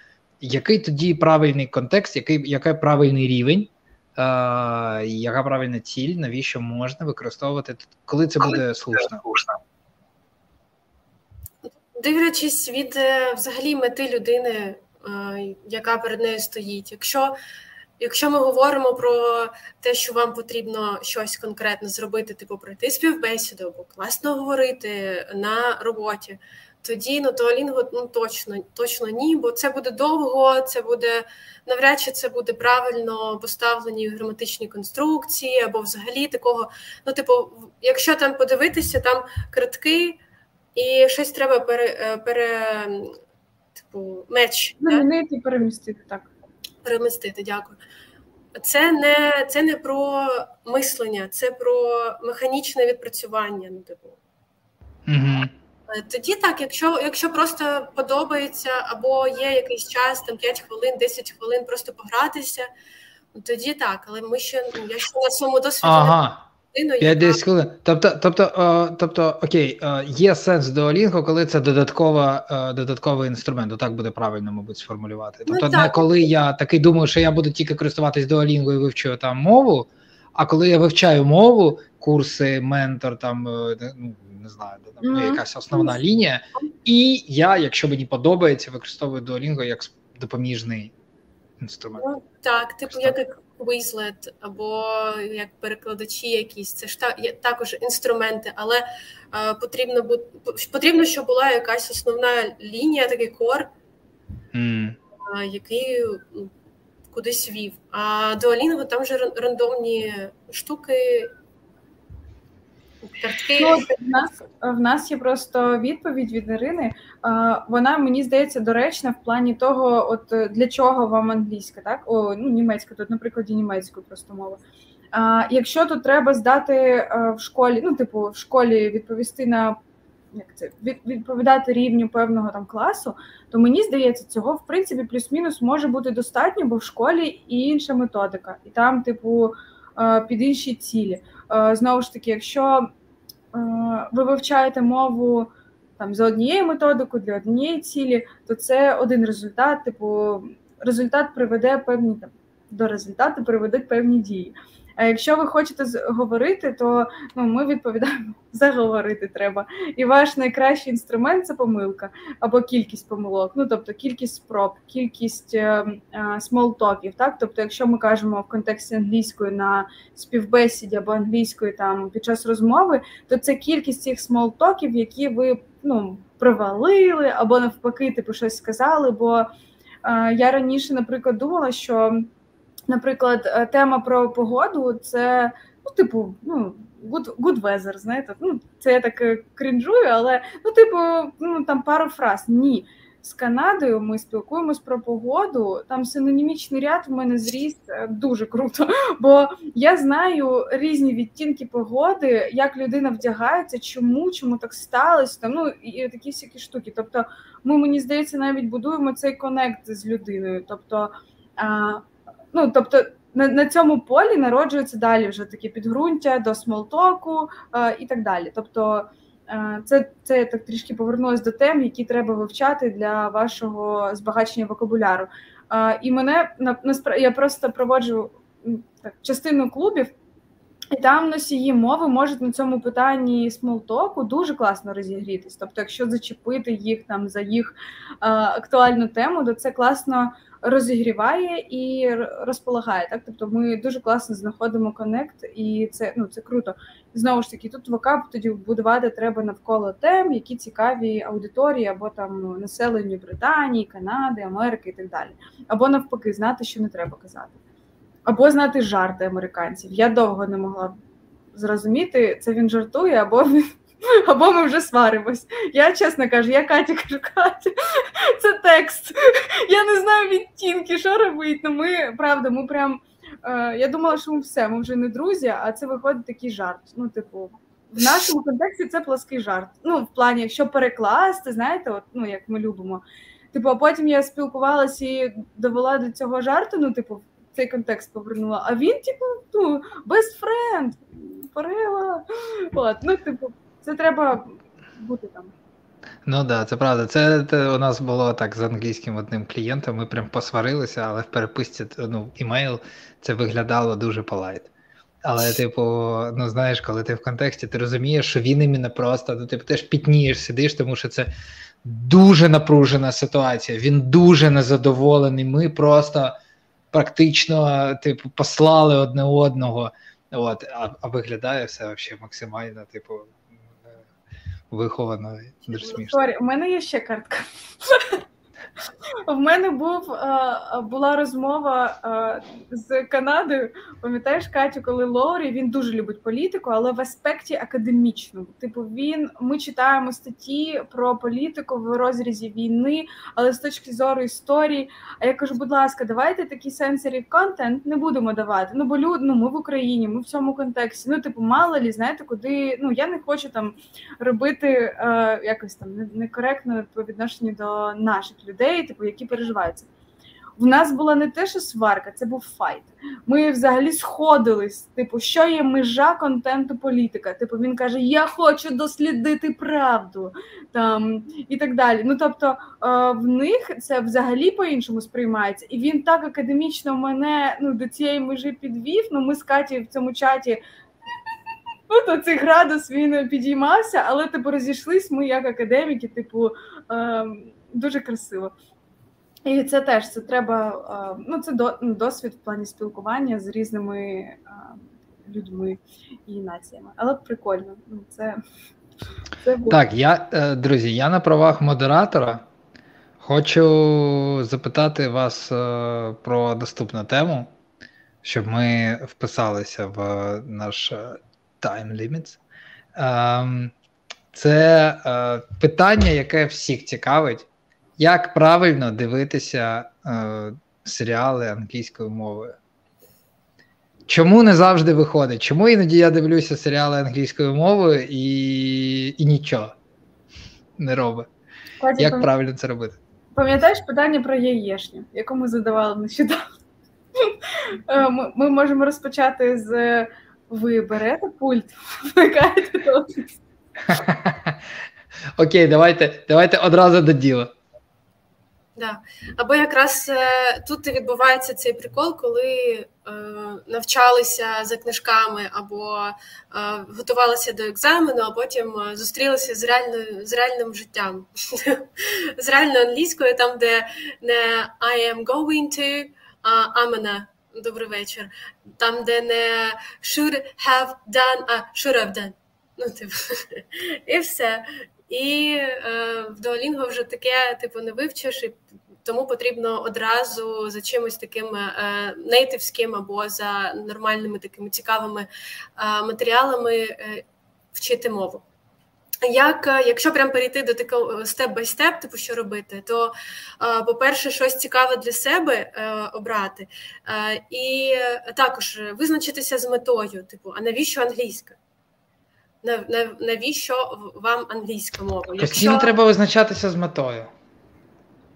Який тоді правильний контекст, який який правильний рівень, е, яка правильна ціль, навіщо можна використовувати, коли це буде слушно? дивлячись від е, взагалі мети людини, е, яка перед нею стоїть. Якщо Якщо ми говоримо про те, що вам потрібно щось конкретне зробити, типу пройти співбесіду або класно говорити на роботі, тоді ну Duolingo, ну точно точно ні, бо це буде довго, це буде навряд чи це буде правильно поставлені граматичні конструкції, або взагалі такого. Ну, типу, якщо там подивитися, там картки і щось треба пере, е, пере типу, меч. Замінити і перемістити так. Перемістити, дякую. Це не це не про мислення, це про механічне відпрацювання. Ну, типу. Угу. Тоді так, якщо якщо просто подобається, або є якийсь час, там 5 хвилин, 10 хвилин, просто погратися, тоді так, але ми ще ну, я ще на своєму досвіді ага. 5-10 хвилин. Тобто, тобто, о, тобто, окей, є сенс Duolingo, коли це додаткова, додатковий інструмент, так буде правильно, мабуть, сформулювати. Ну, тобто, ну, не коли я такий думаю, що я буду тільки користуватись Duolingo і вивчу там мову, а коли я вивчаю мову, курси, ментор, там е, ну не знаю, де там mm-hmm. якась основна лінія. І я, якщо мені подобається, використовую Duolingo як допоміжний інструмент. Ну, Так, типу, як Quizlet або як перекладачі, якісь це ж та також інструменти, але е, потрібно бу, потрібно, щоб була якась основна лінія, такий кор, mm. е, який кудись вів. А Duolingo там вже рандомні штуки, Картки. Ну, в нас в нас є просто відповідь від Ірини. Вона мені здається доречна в плані того, от для чого вам англійська, так о, ну німецька, тут, наприклад, німецькою просто мова. А, Якщо тут треба здати а, в школі, ну типу в школі відповісти на як це відповідати рівню певного там класу, то мені здається, цього в принципі плюс-мінус може бути достатньо, бо в школі і інша методика, і там, типу, під інші цілі. Знову ж таки, якщо ви вивчаєте мову там за однією методикою для однієї цілі, то це один результат, типу результат приведе певні там до результату приведуть певні дії. А якщо ви хочете говорити, то ну ми відповідаємо заговорити треба. І ваш найкращий інструмент це помилка або кількість помилок. Ну тобто кількість спроб, кількість small talk ів. Так, тобто, якщо ми кажемо в контексті англійської на співбесіді або англійської там під час розмови, то це кількість цих small talk ів, які ви ну провалили, або навпаки, типу щось сказали. Бо я раніше, наприклад, думала, що наприклад, е, тема про погоду це, ну, типу, ну, good, good weather, знаєте, ну, це я так е, крінжую, але ну, типу, ну там пару фраз. Ні. З Канадою ми спілкуємось про погоду. Там синонімічний ряд в мене зріс е, дуже круто, бо я знаю різні відтінки погоди, як людина вдягається, чому, чому так сталося. Там ну і такі всякі штуки. Тобто, ми мені здається, навіть будуємо цей конект з людиною. Тобто, ну тобто на на цьому полі народжується далі вже такі підґрунтя до смолтоку е, і так далі. Тобто е, це це так трішки повернулося до тем, які треба вивчати для вашого збагачення вокабуляру. Е, і мене на, на я просто проводжу так, частину клубів. І там носії мови можуть на цьому питанні смолтоку дуже класно розігрітись. Тобто, якщо зачепити їх там за їх е, актуальну тему, то це класно розігріває і розполагає. Так, тобто ми дуже класно знаходимо connect, і це ну це круто. Знову ж таки, тут vocab тоді будувати треба навколо тем, які цікаві аудиторії або там ну, населенню Британії, Канади, Америки і так далі. Або навпаки, знати, що не треба казати, або знати жарти американців. Я довго не могла зрозуміти, це він жартує, або він або ми вже сваримось. Я чесно кажу, я Катя кажу, Катя, це текст. Я не знаю відтінки, що робити. Ну ми правда, ми прям. Е, я думала, що ми все, ми вже не друзі, а це виходить такий жарт. Ну, типу, в нашому контексті це плоский жарт. Ну, в плані, якщо перекласти, знаєте, от, ну як ми любимо. Типу, а потім я спілкувалася і довела до цього жарту, ну, типу, цей контекст повернула. А він, типу, ну, best friend, Порила. От, ну, типу, це треба бути там. Ну так, да, це правда. Це, це у нас було так з англійським одним клієнтом. Ми прям посварилися, але в переписці ну, email це виглядало дуже polite. Але, типу, ну знаєш, коли ти в контексті, ти розумієш, що він іменно просто, ну, типу, ти ж пітнієш, сидиш, тому що це дуже напружена ситуація. Він дуже незадоволений. Ми просто практично, типу, послали одне одного. От, а, а виглядає все взагалі максимально, типу, виховано. Дуже смішно. У мене є ще картка. В мене був е, була розмова е, з Канадою. Пам'ятаєш Катю, коли Лоурі він дуже любить політику, але в аспекті академічному. Типу, він ми читаємо статті про політику в розрізі війни, але з точки зору історії. А я кажу, будь ласка, давайте такий сенсорів контент не будемо давати. Ну бо люд, ну, ми в Україні, ми в цьому контексті. Ну, типу, мало лі, знаєте, куди ну я не хочу там робити е, якось там некоректно по відношенню до наших людей людей, типу, які переживаються. В нас була не те, що сварка, це був файт. Ми взагалі сходились. Типу, що є межа контенту політика? Типу, він каже: Я хочу дослідити правду там і так далі. Ну тобто е, в них це взагалі по-іншому сприймається, і він так академічно мене ну до цієї межі підвів. Ну, ми з Каті в цьому чаті. Ну, то градус він підіймався, але типу розійшлись ми як академіки, типу. Е, дуже красиво. І це теж це треба, ну це ну, досвід в плані спілкування з різними людьми і націями. Але прикольно. Ну, це, це Так, я, е, друзі, я на правах модератора хочу запитати вас е, про доступну тему, щоб ми вписалися в наш е, time limits. Ем, це питання, яке всіх цікавить. Як правильно дивитися е, серіали англійською мовою? Чому не завжди виходить? Чому іноді я дивлюся серіали англійською мовою і і нічого не робить? Як пам'ят... правильно це робити? Пам'ятаєш питання про яєшню, яку ми задавали нещодавно? Е, ми, ми можемо розпочати з ви берете пульт, вмикаєте Окей, давайте, давайте одразу до діла. Да. Або якраз е, тут відбувається цей прикол, коли е, навчалися за книжками або е, готувалися до екзамену, а потім е, зустрілися з реальною з реальним життям, з реальною англійською, там, де не I am going to, а gonna. Добрий вечір. Там, де не should have done, а should have done. Ну, типу, і все. І е, в Duolingo вже таке типу не вивчиш, і тому потрібно одразу за чимось таким е, нейтивським або за нормальними такими цікавими е, матеріалами е, вчити мову. Як е, якщо прям перейти до такого степ бай степ, типу що робити, то е, по-перше, щось цікаве для себе обрати, і також визначитися з метою, типу, а навіщо англійська? Навіщо вам англійська мова? Якщо... Треба визначатися з метою.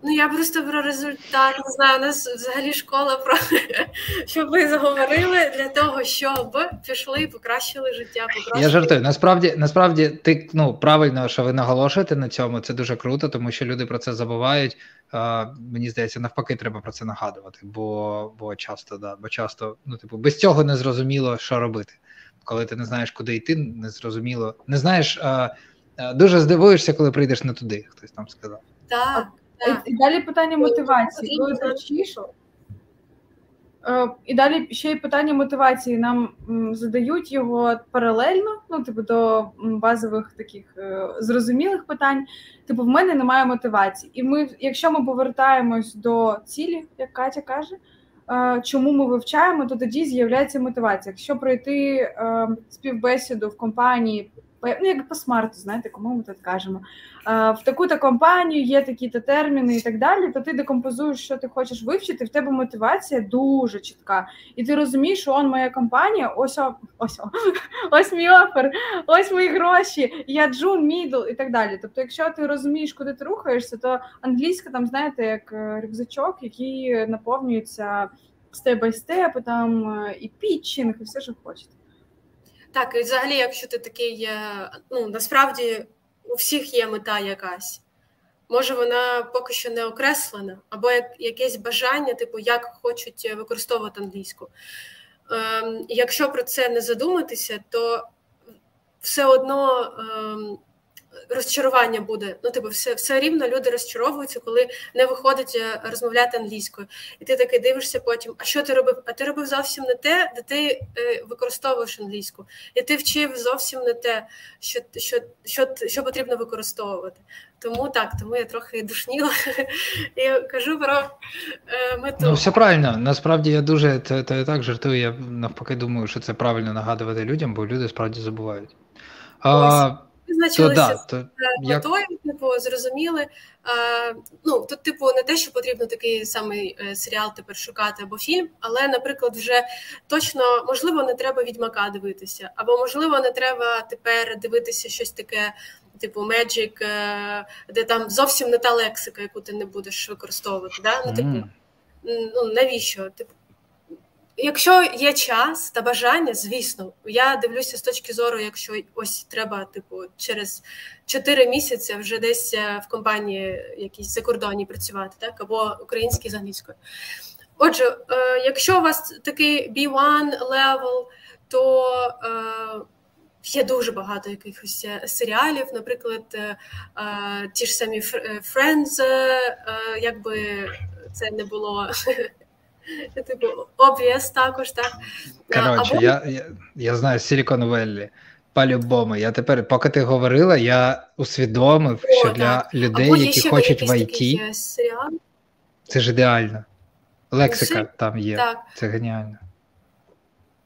Ну, я просто про результат не знаю. У нас взагалі школа про щоб ви заговорили для того, щоб пішли і покращили життя. Покращили. Я жартую. Насправді, насправді, ти ну правильно, що ви наголошуєте на цьому. Це дуже круто, тому що люди про це забувають. А, Мені здається, навпаки, треба про це нагадувати, бо бо часто да, бо часто, ну типу, без цього не зрозуміло, що робити коли ти не знаєш, куди йти, не зрозуміло. Не знаєш, а, а, дуже здивуєшся, коли прийдеш не туди, хтось там сказав. Так. так. І далі питання мотивації. Коли ти вчиш, е, і далі ще й питання мотивації. Нам задають його паралельно, ну, типу, до базових таких е, зрозумілих питань. Типу, в мене немає мотивації. І ми, якщо ми повертаємось до цілі, як Катя каже, чому ми вивчаємо, то тоді з'являється мотивація. Якщо пройти е, співбесіду в компанії, ну як по смарту, знаєте, кому ми так кажемо, в таку-то компанію є такі-то терміни і так далі, то ти декомпозуєш, що ти хочеш вивчити, в тебе мотивація дуже чітка. І ти розумієш, що он моя компанія, ось о, ось о, ось мій офер, ось мої гроші, я джун, мідл і так далі. Тобто, якщо ти розумієш, куди ти рухаєшся, то англійська там, знаєте, як е, рюкзачок, який наповнюється степ бай степ, там е, і пітчинг, і все, що хочете. Так, і взагалі, якщо ти такий, ну насправді у всіх є мета якась. Може, вона поки що не окреслена, або як якесь бажання, типу, як хочуть використовувати англійську. ем, якщо про це не задуматися, то все одно. Ем, розчарування буде. Ну, типу, все все рівно люди розчаровуються, коли не виходить е, розмовляти англійською. І ти такий дивишся потім, а що ти робив? А ти робив зовсім не те, де ти е, використовуєш англійську. І ти вчив зовсім не те, що що, що, що потрібно використовувати. Тому так, тому я трохи душніла і кажу про е, мету. Ну, все правильно. Насправді я дуже це, це так жартую. Я навпаки думаю, що це правильно нагадувати людям, бо люди справді забувають. А, визначилися з метою, типу, зрозуміли. А, ну, Тут, типу, не те, що потрібно такий самий е, серіал тепер шукати або фільм, але, наприклад, вже точно можливо не треба відьмака дивитися, або можливо не треба тепер дивитися щось таке. Типу Magic, е, де там зовсім не та лексика, яку ти не будеш використовувати. Да? Ну, типу, ну навіщо? Типу, Якщо є час та бажання, звісно, я дивлюся з точки зору, якщо ось треба, типу, через 4 місяці вже десь е, в компанії якійсь закордонній працювати, так або українській з англійською. Отже, е, якщо у вас такий B1 level, то е, є дуже багато якихось серіалів, наприклад, ті ж самі Friends, якби це не було Типу, obvious також, так. Коротше, Або... я я, я знаю Silicon Valley. По-любому, я тепер, поки ти говорила, я усвідомив, О, що для людей, Або які хочуть в IT, це ж ідеально. Лексика Жи... там є. Так. Це геніально.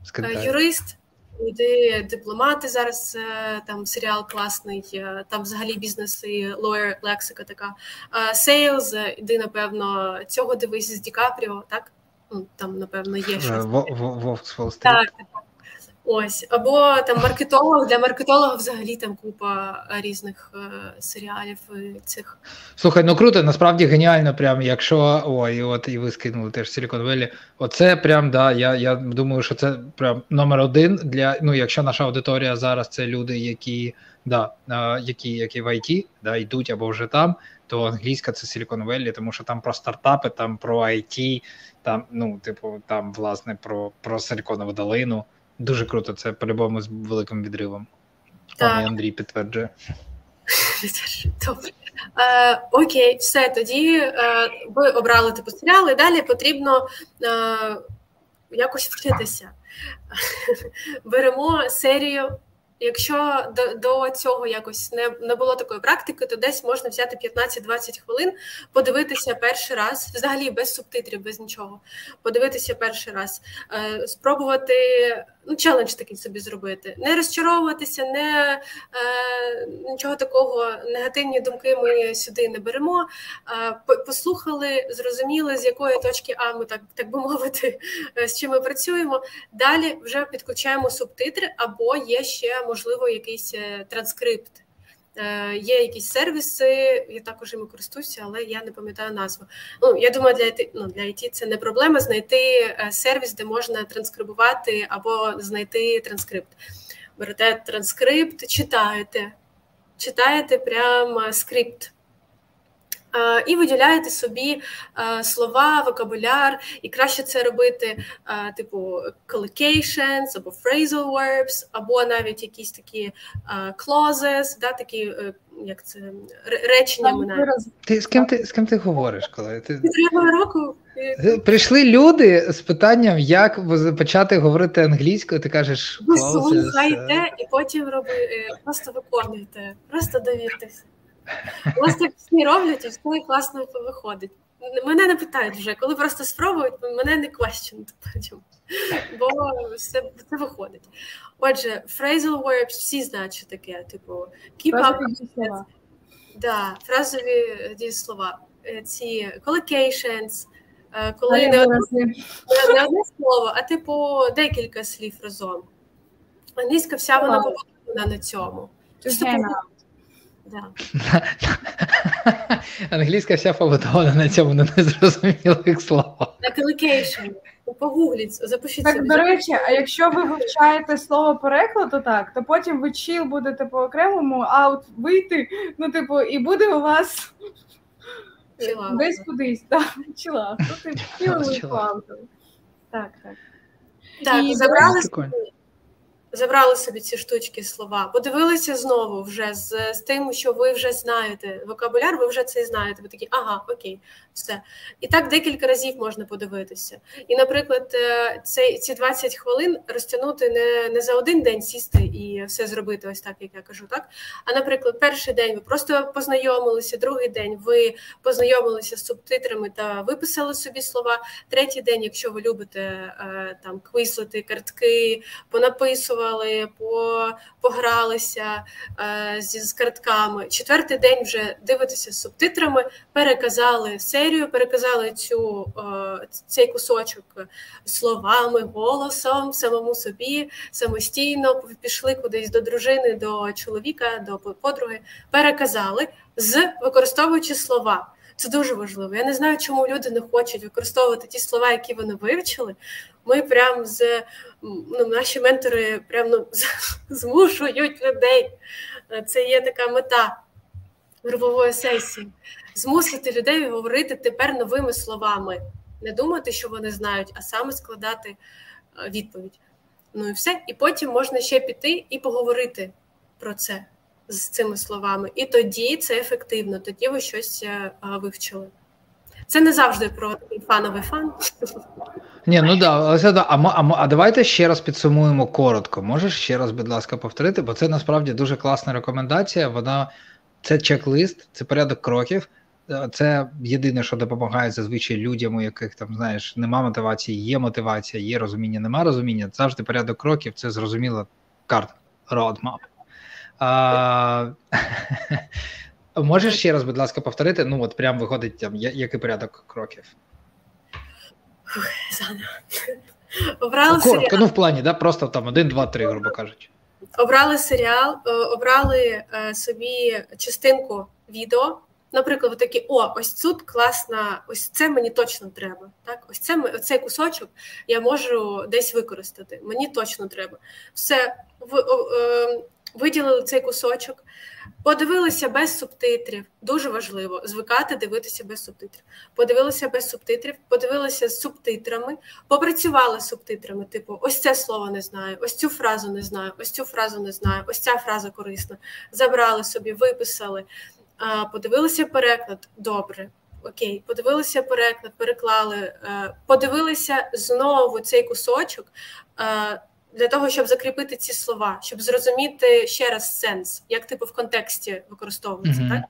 Скандаль. Юрист, люди, дипломати зараз е, там серіал класний, е, там взагалі бізнес і lawyer лексика така. Сейлз, іди, напевно, цього дивись з Ді Капріо, так? Ну, там, напевно, є е, щось. Wall Так, Ось, або там маркетолог для маркетолога взагалі там купа різних е, серіалів цих. Слухай, ну круто, насправді геніально, прям якщо ой, от і ви скинули теж Silicon Valley, Оце прям да. Я я думаю, що це прям номер один для ну, якщо наша аудиторія зараз це люди, які да, які які в IT да, йдуть або вже там, то англійська це Silicon Valley, тому що там про стартапи, там про IT, там, ну, типу, там, власне, про про Силіконову долину. Дуже круто, це по-любому з великим відривом. Пані Андрій підтверджує. Добре. Е, Окей, все тоді е, ви обрали типу серіали. Далі потрібно е, якось вчитися. Беремо серію Якщо до до цього якось не не було такої практики, то десь можна взяти 15-20 хвилин, подивитися перший раз, взагалі без субтитрів, без нічого. Подивитися перший раз, е, спробувати ну, челендж такий собі зробити, не розчаровуватися, не е, нічого такого, негативні думки ми сюди не беремо. Е, послухали, зрозуміли, з якої точки А ми так так би мовити, е, з чим ми працюємо. Далі вже підключаємо субтитри, або є ще можливо якийсь е, транскрипт. Е, є якісь сервіси, я також іми користуюся, але я не пам'ятаю назву. Ну я думаю, для IT, ну, для IT це не проблема знайти е, сервіс, де можна транскрибувати або знайти транскрипт. Берете транскрипт, читаєте, читаєте прямо скрипт і виділяєте собі слова, вокабуляр, і краще це робити, типу collocations, або phrasal verbs, або навіть якісь такі clauses, да, такі. Е, як це речення Ти з ким ти з ким ти говориш, коли ти року е, прийшли люди з питанням, як почати говорити англійською? Ти кажеш, слухайте і потім роби е, просто виконуйте, просто довіртеся. У нас так всі роблять, і все класно виходить. Мене не питають вже, коли просто спробують, мене не questioned потім, бо все це виходить. Отже, phrasal verbs всі знають, що таке, типу, keep up. Да, фразові дієслова. Е, ці collocations, е, коли не одне, не одне слово, а типу декілька слів разом. Англійська вся вона побудована на цьому. Да. Англійська вся побудована на цьому на незрозумілих словах. На колокейшн. Погугліть, запишіть. Так, до речі, а якщо ви вивчаєте слово перекладу, так, то потім ви чіл будете по окремому аут вийти, ну, типу, і буде у вас Чила. десь кудись, так, чіла. Ну, типу, Так, так. Так, і забрали забрали собі ці штучки слова, подивилися знову вже з з тим, що ви вже знаєте. Вокабуляр, ви вже це знаєте. Ви такі, ага, окей, все. І так декілька разів можна подивитися. І, наприклад, е, цей ці 20 хвилин розтягнути не не за один день сісти і все зробити, ось так, як я кажу, так. А наприклад, перший день ви просто познайомилися, другий день ви познайомилися з субтитрами та виписали собі слова. Третій день, якщо ви любите е, там квислити картки, понаписувати випробували, по, погралися е, з, з картками. Четвертий день вже дивитися з субтитрами, переказали серію, переказали цю, е, цей кусочок словами, голосом, самому собі, самостійно пішли кудись до дружини, до чоловіка, до подруги, переказали з використовуючи слова. Це дуже важливо. Я не знаю, чому люди не хочуть використовувати ті слова, які вони вивчили. Ми прям з ну, наші ментори прям ну, змушують людей. Це є така мета групової сесії. Змусити людей говорити тепер новими словами, не думати, що вони знають, а саме складати е, відповідь. Ну і все. І потім можна ще піти і поговорити про це з цими словами. І тоді це ефективно, тоді ви щось е, вивчили. Це не завжди про фановий фан. Ні, ну да, але а, а, а давайте ще раз підсумуємо коротко. Можеш ще раз, будь ласка, повторити, бо це насправді дуже класна рекомендація. Вона це чек-лист, це порядок кроків. Е, це єдине, що допомагає зазвичай людям, у яких там знаєш, нема мотивації, є мотивація, є розуміння, нема розуміння. Завжди порядок кроків, це зрозуміла карта roadmap. А, Можеш ще раз, будь ласка, повторити? Ну, от прям виходить, там, який порядок кроків? Обрали Коротко, серіал. ну в плані, да, просто там один, два, три, грубо кажучи. Обрали серіал, е, обрали е, собі частинку відео. Наприклад, ви такі: о, ось тут класна, ось це мені точно треба. Так, ось це цей кусочок я можу десь використати. Мені точно треба. Все в, е, виділили цей кусочок, подивилися без субтитрів. Дуже важливо звикати дивитися без субтитрів. Подивилися без субтитрів, подивилися з субтитрами, попрацювали з субтитрами. Типу, ось це слово не знаю, ось цю фразу не знаю, ось цю фразу не знаю, ось ця фраза корисна. Забрали собі, виписали, подивилися переклад. Добре. Окей, подивилися переклад, переклали, е, подивилися знову цей кусочок. Для того, щоб закріпити ці слова, щоб зрозуміти ще раз сенс, як типу в контексті використовується, mm-hmm. так?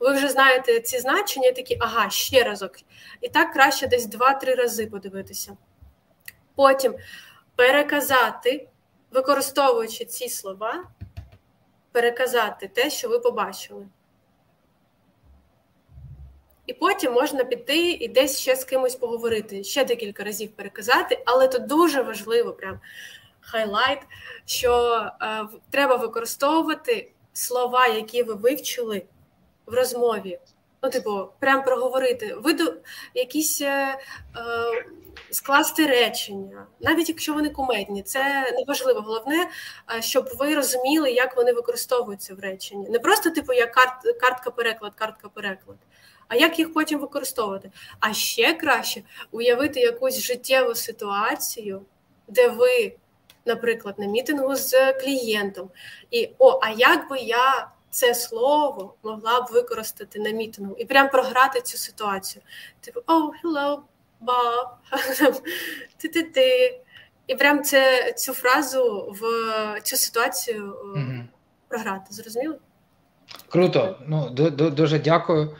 Ви вже знаєте ці значення, і такі, ага, ще разок. І так краще десь два-три рази подивитися. Потім переказати, використовуючи ці слова, переказати те, що ви побачили. І потім можна піти і десь ще з кимось поговорити, ще декілька разів переказати, але то дуже важливо прям хайлайт, що е, треба використовувати слова, які ви вивчили в розмові. Ну, типу, прям проговорити, виду якісь е, е, скласти речення, навіть якщо вони кумедні, це не важливо. Головне, е, щоб ви розуміли, як вони використовуються в реченні. Не просто, типу, як карт, картка-переклад, картка-переклад, а як їх потім використовувати. А ще краще уявити якусь життєву ситуацію, де ви наприклад, на мітингу з клієнтом. І о, а як би я це слово могла б використати на мітингу і прям програти цю ситуацію? Типу, oh, hello, Bob, ти-ти-ти. І прям це цю фразу в цю ситуацію mm-hmm. програти. Зрозуміло? Круто, ну дуже дякую.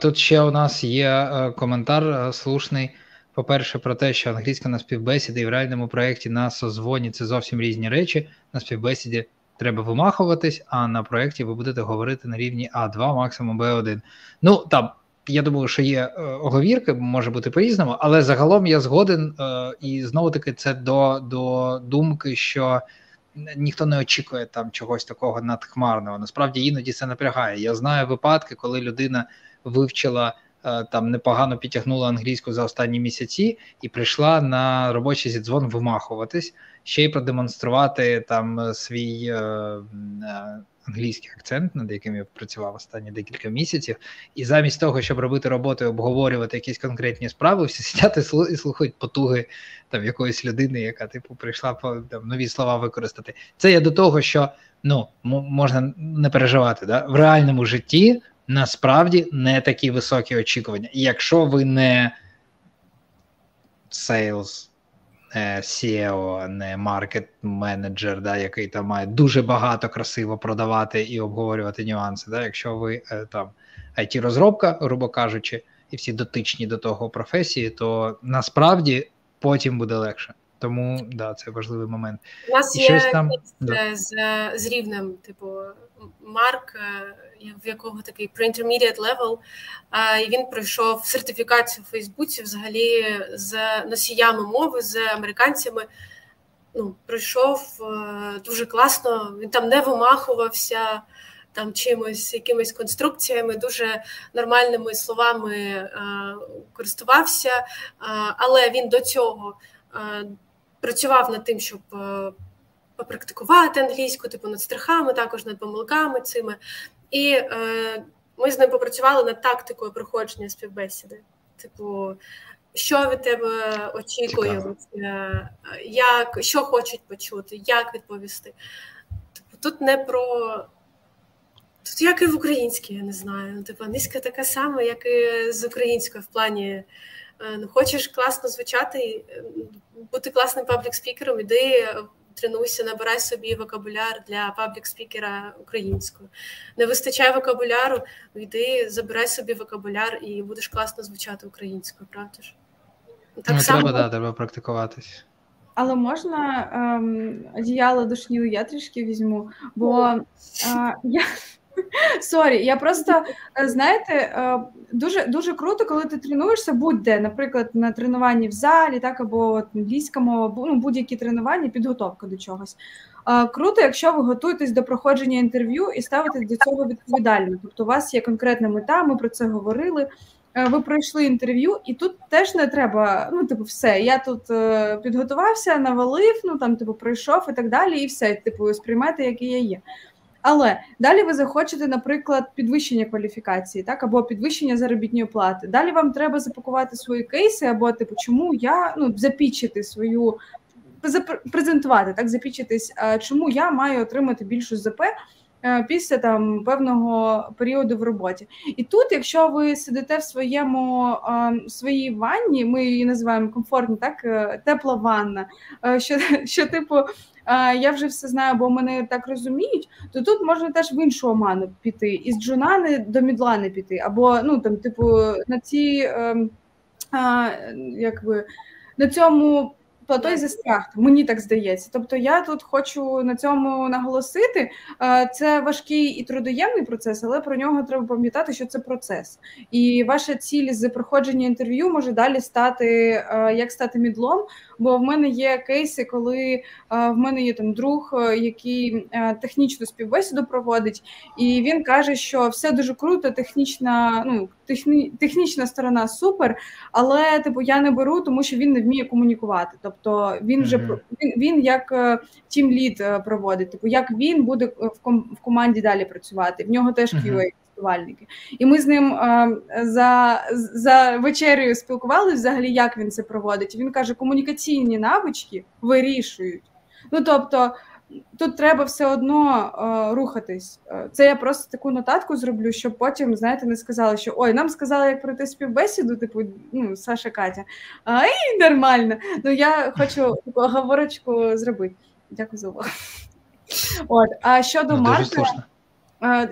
Тут ще у нас є е, коментар е, слушний. По-перше, про те, що англійська на співбесіді і в реальному проєкті на созвоні це зовсім різні речі. На співбесіді треба вимахуватись, а на проєкті ви будете говорити на рівні А2, максимум Б1. Ну там я думаю, що є е, оговірки, може бути по-різному, але загалом я згоден е, і знову таки це до, до думки, що. Ніхто не очікує там чогось такого надхмарного. Насправді іноді це напрягає. Я знаю випадки, коли людина вивчила там непогано підтягнула англійську за останні місяці і прийшла на робочий зідзвон вимахуватись, ще й продемонструвати там свій англійський акцент, над яким я працював останні декілька місяців, і замість того, щоб робити роботу обговорювати якісь конкретні справи, всі сидять і слухають потуги там якоїсь людини, яка типу прийшла там нові слова використати. Це є до того, що ну можна не переживати. Да? В реальному житті насправді не такі високі очікування. Якщо ви не sales не SEO, не маркет-менеджер, да, який там має дуже багато красиво продавати і обговорювати нюанси. Да, Якщо ви е, там it розробка грубо кажучи, і всі дотичні до того професії, то насправді потім буде легше. Тому да, це важливий момент. У нас і є там да. з з рівнем, типу, Марк, е, в якого такий pre-intermediate level, і він пройшов сертифікацію в Фейсбуці взагалі з носіями мови, з американцями. Ну, Пройшов е, дуже класно, він там не вимахувався там чимось, якимись конструкціями, дуже нормальними словами е, користувався, але він до цього працював над тим, щоб попрактикувати англійську, типу над страхами, також над помилками цими. І е, ми з ним попрацювали над тактикою проходження співбесіди. Типу, що від тебе очікують, е, як, що хочуть почути, як відповісти. Типу, тут не про. Тут як і в українській, я не знаю. Типу, англійська така сама, як і з українською в плані. Е, ну, Хочеш класно звучати, бути класним public speaker ом, іди тренуйся, набирай собі вокабуляр для public speaker а українською. Не вистачає вокабуляру, йди, забирай собі вокабуляр і будеш класно звучати українською, правда ж? Так ну, само... Треба, да, треба практикуватись. Але можна ем, одіяло душню я трішки візьму, бо е, я sorry, я просто е, знаєте, е, дуже дуже круто, коли ти тренуєшся будь-де, наприклад, на тренуванні в залі, так або англійська мова, ну будь-які тренування, підготовка до чогось. Е, круто, якщо ви готуєтесь до проходження інтерв'ю і ставите до цього відповідально. Тобто, у вас є конкретна мета, ми про це говорили. Ви пройшли інтерв'ю, і тут теж не треба. Ну, типу, все. Я тут підготувався, навалив, ну там типу пройшов і так далі, і все. Типу, сприймайте, який я є. Але далі ви захочете, наприклад, підвищення кваліфікації, так або підвищення заробітної плати. Далі вам треба запакувати свої кейси, або типу, чому я ну запічити свою презентувати, так запічитись, чому я маю отримати більшу ЗП. Е, після там певного періоду в роботі, і тут, якщо ви сидите в своєму своїй ванні, ми її називаємо комфортно, так е, тепла ванна, е, що що типу я вже все знаю, бо мене так розуміють, то тут можна теж в іншу оману піти, із джунани до мідлани піти, або ну там, типу, на ці ем, якби на цьому плато і застрягти. Мені так здається. Тобто, я тут хочу на цьому наголосити. Це важкий і трудоємний процес, але про нього треба пам'ятати, що це процес. І ваша ціль з проходження інтерв'ю може далі стати як стати мідлом. Бо в мене є кейси, коли в мене є там друг, який технічну співбесіду проводить, і він каже, що все дуже круто, технічна, ну техні, технічна сторона супер, але типу я не беру, тому що він не вміє комунікувати. Тобто він вже mm-hmm. він, він як тім лід проводить. Типу, як він буде в ком в команді далі працювати. В нього теж QA. Mm-hmm. І ми з ним а, за за вечерею спілкувалися взагалі, як він це проводить. Він каже, комунікаційні навички вирішують. Ну тобто, тут треба все одно е, рухатись. Це я просто таку нотатку зроблю, щоб потім, знаєте, не сказали, що ой, нам сказали, як пройти співбесіду, типу, ну, Саша Катя. Ай, нормально. Ну я хочу таку оговорочку зробити. Дякую за увагу. От, а щодо ну, Марка.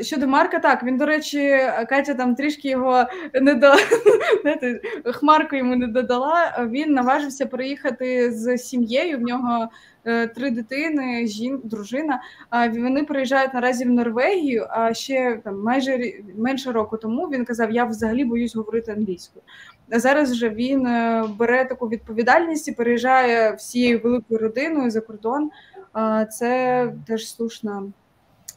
Щодо Марка, так він, до речі, Катя там трішки його не знаєте, хмарку йому не додала. Він наважився приїхати з сім'єю. В нього е, три дитини, жін, дружина. Вони приїжджають наразі в Норвегію. А ще там майже менше року тому він казав: Я взагалі боюсь говорити англійською. А зараз вже він е, бере таку відповідальність і переїжджає всією великою родиною за кордон. Це теж слушна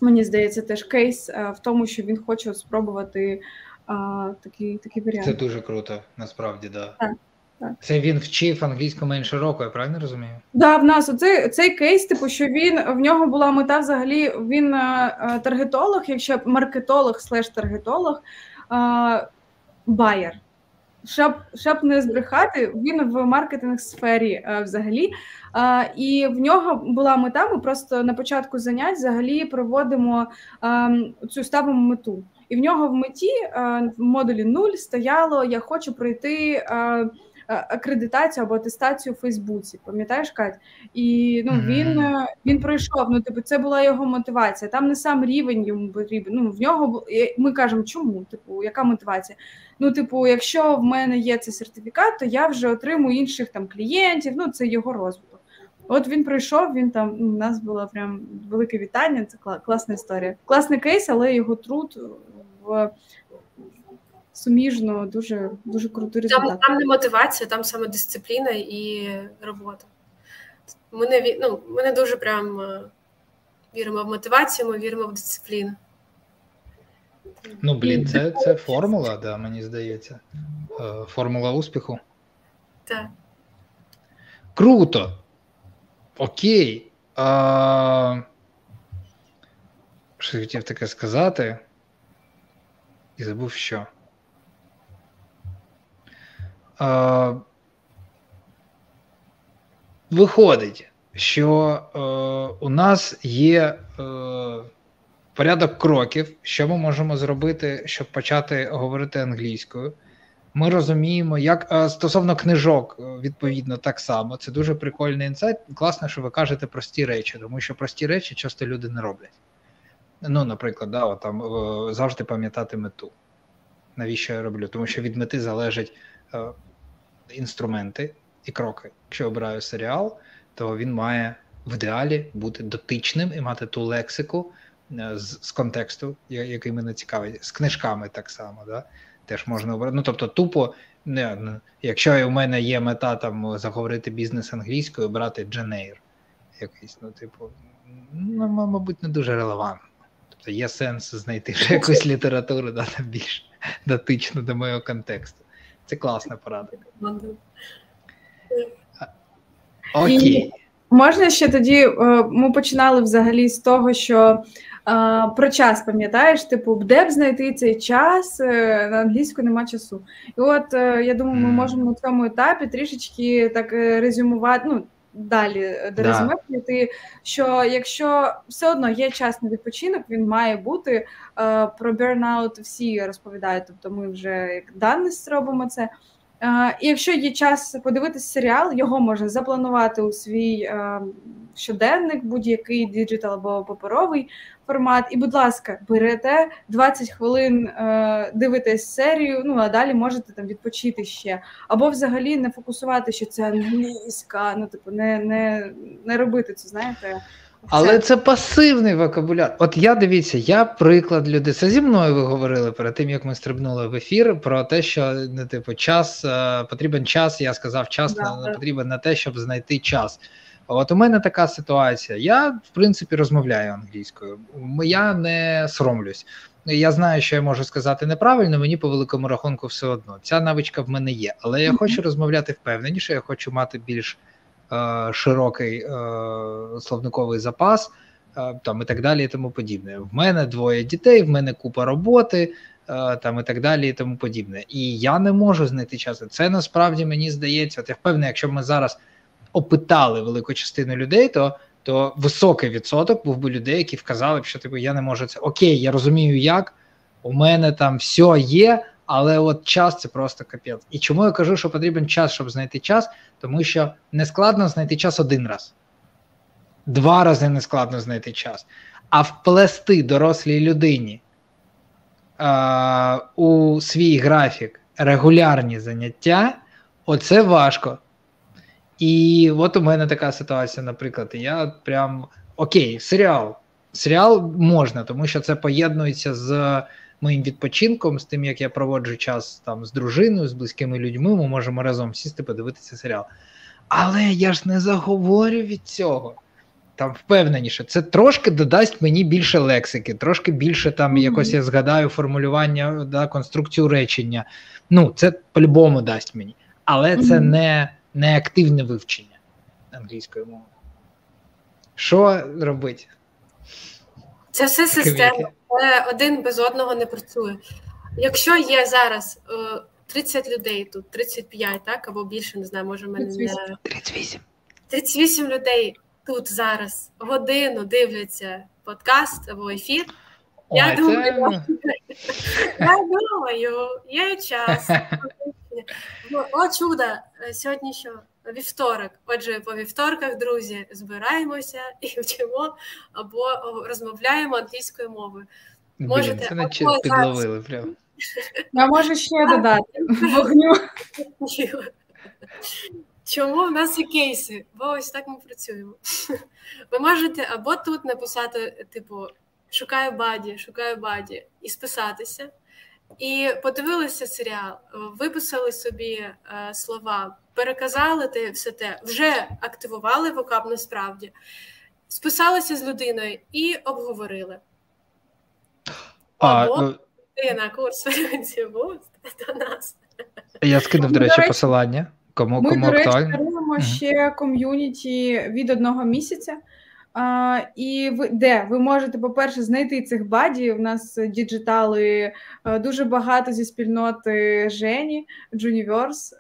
мені здається, теж кейс е, в тому, що він хоче спробувати а, такий такий варіант. Це дуже круто, насправді, да. так. Так. Це він вчив англійську менше року, я правильно розумію? Да, в нас оцей цей кейс, типу, що він в нього була мета взагалі. Він а, е, таргетолог, якщо маркетолог слеш таргетолог, байер. Щоб щоб не збрехати, він в маркетинг сфері е, взагалі. А, І в нього була мета. Ми просто на початку занять взагалі проводимо а, цю ставимо мету. І в нього в меті а, в модулі 0 стояло: Я хочу пройти. А, акредитацію або атестацію у Фейсбуці. Пам'ятаєш, Кать? І ну він е, він пройшов. Ну, типу, це була його мотивація. Там не сам рівень йому потрібен. Ну в нього ми кажемо, чому? Типу, яка мотивація? Ну, типу, якщо в мене є цей сертифікат, то я вже отримую інших там клієнтів. Ну, це його розвиток. От він прийшов, він там ну, у нас було прям велике вітання. Це класна історія. Класний кейс, але його труд в суміжно, дуже дуже крутий результат. Там, там не мотивація, там саме дисципліна і робота. Ми не ну, ми не дуже прям е, віримо в мотивацію, ми віримо в дисципліну. Ну, блін, це це формула, да, мені здається. Е, формула успіху. Так. Круто. Окей. А... Що хотів таке сказати? І забув що. Е, виходить, що е, у нас є е, порядок кроків, що ми можемо зробити, щоб почати говорити англійською. Ми розуміємо, як стосовно книжок, відповідно, так само. Це дуже прикольний інсайт. Класно, що ви кажете прості речі, тому що прості речі часто люди не роблять. Ну, наприклад, да, там завжди пам'ятати мету. Навіщо я роблю? Тому що від мети залежить інструменти і кроки. Якщо обираю серіал, то він має в ідеалі бути дотичним і мати ту лексику е, з, з контексту, який мене цікавить, з книжками так само. Да? Теж можна обрати. Ну, тобто, тупо, не, якщо у мене є мета там заговорити бізнес англійською, брати Дженейр якийсь, ну, типу, ну, мабуть, не дуже релевантно. Тобто є сенс знайти вже якусь літературу да, більш дотичну до моєго контексту. Це класна порада. Окей. Можна ще тоді е, ми починали взагалі з того, що е, про час пам'ятаєш, типу, де б знайти цей час е, на англійську нема часу. І от я думаю, ми можемо на цьому етапі трішечки так резюмувати. ну, далі е, до резюме прийти, що якщо все одно є час на відпочинок, він має бути е, про бернаут всі розповідають. Тобто ми вже як даність робимо це. Е, і якщо є час подивитися серіал, його можна запланувати у свій е, щоденник, будь-який digital або паперовий формат. І, будь ласка, берете 20 хвилин, е, дивитесь серію, ну а далі можете там відпочити ще. Або взагалі не фокусувати, що це англійська, ну типу, не, не, не робити це, знаєте. Але це пасивний вокабуляр. От я дивіться, я приклад люди. Це зі мною ви говорили перед тим, як ми стрибнули в ефір, про те, що не типу час е, потрібен час. Я сказав, час да, на, потрібен на те, щоб знайти час. От у мене така ситуація. Я, в принципі, розмовляю англійською. Я не соромлюсь. Я знаю, що я можу сказати неправильно, мені по великому рахунку все одно. Ця навичка в мене є. Але я хочу розмовляти впевненіше, я хочу мати більш широкий е, словниковий запас е, там і так далі, і тому подібне. В мене двоє дітей, в мене купа роботи. Е, там і так далі, і тому подібне. І я не можу знайти часу. Це насправді мені здається. От я впевнений, якщо ми зараз опитали велику частину людей, то то високий відсоток був би людей, які вказали б, що типу я не можу це. Окей, я розумію, як у мене там все є, але от час це просто капець. І чому я кажу, що потрібен час, щоб знайти час, тому що не складно знайти час один раз, два рази не складно знайти час, а вплести дорослій людині е, у свій графік регулярні заняття, оце важко. І от у мене така ситуація, наприклад, я прям окей, серіал. Серіал можна, тому що це поєднується з моїм відпочинком, з тим, як я проводжу час там з дружиною, з близькими людьми, ми можемо разом сісти, подивитися серіал. Але я ж не заговорю від цього. там впевненіше. Це трошки додасть мені більше лексики, трошки більше там mm-hmm. якось я згадаю формулювання, да, конструкцію речення. Ну, це по-любому дасть мені. Але mm-hmm. це не, не активне вивчення англійської мови. Що робити? Це все система, але один без одного не працює. Якщо є зараз 30 е, людей тут, 35, так, або більше, не знаю, може в мене не 38. 38 людей тут зараз годину дивляться подкаст або ефір. Я Ой, думаю, це... я думаю, є час. О, чудо! Сьогодні що? Вівторок. Отже, по вівторках, друзі, збираємося і вчимо або розмовляємо англійською мовою. Можете це наче підловили прям. Я можу ще додати вогню. Чому в нас є кейси? Бо ось так ми працюємо. Ви можете або тут написати, типу, шукаю buddy, шукаю buddy, і списатися. І подивилися серіал, виписали собі е, слова, переказали те все те, вже активували vocab насправді, списалися з людиною і обговорили. Або а, ти на курс до нас. Я скинув, до речі, посилання. Кому Ми, кому до речі, даруємо ще ком'юніті від одного місяця. А, І ви де ви можете, по-перше, знайти цих buddy. У нас діджитали е, дуже багато зі спільноти Жені, Джуніверс,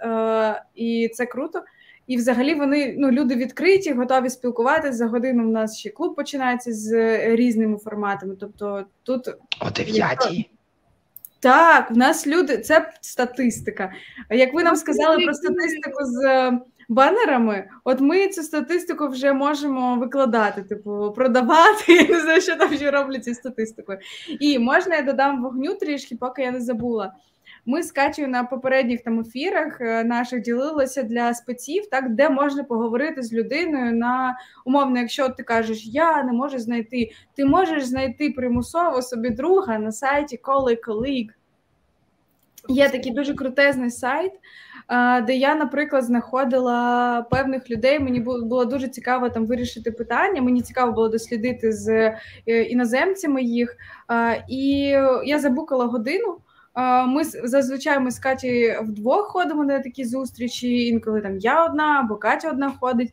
і це круто. І взагалі вони ну люди відкриті, готові спілкуватися. За годину У нас ще клуб починається з різними форматами. Тобто тут о дев'ятій. Так, в нас люди, це статистика. Як ви нам сказали про статистику з банерами, от ми цю статистику вже можемо викладати, типу, продавати. Я не знаю, що там ще роблять ці статистикою. І можна я додам вогню трішки, поки я не забула. Ми з Катю на попередніх там ефірах е, наших ділилися для спеців, так де можна поговорити з людиною на умовно, якщо ти кажеш, я не можу знайти, ти можеш знайти примусово собі друга на сайті Colleague Colleague. Є такий дуже крутезний сайт, де я, наприклад, знаходила певних людей. Мені було дуже цікаво там вирішити питання. Мені цікаво було дослідити з е, іноземцями їх. І я забукала годину. Ми зазвичай ми з Каті вдвох ходимо на такі зустрічі. Інколи там я одна або Катя одна ходить,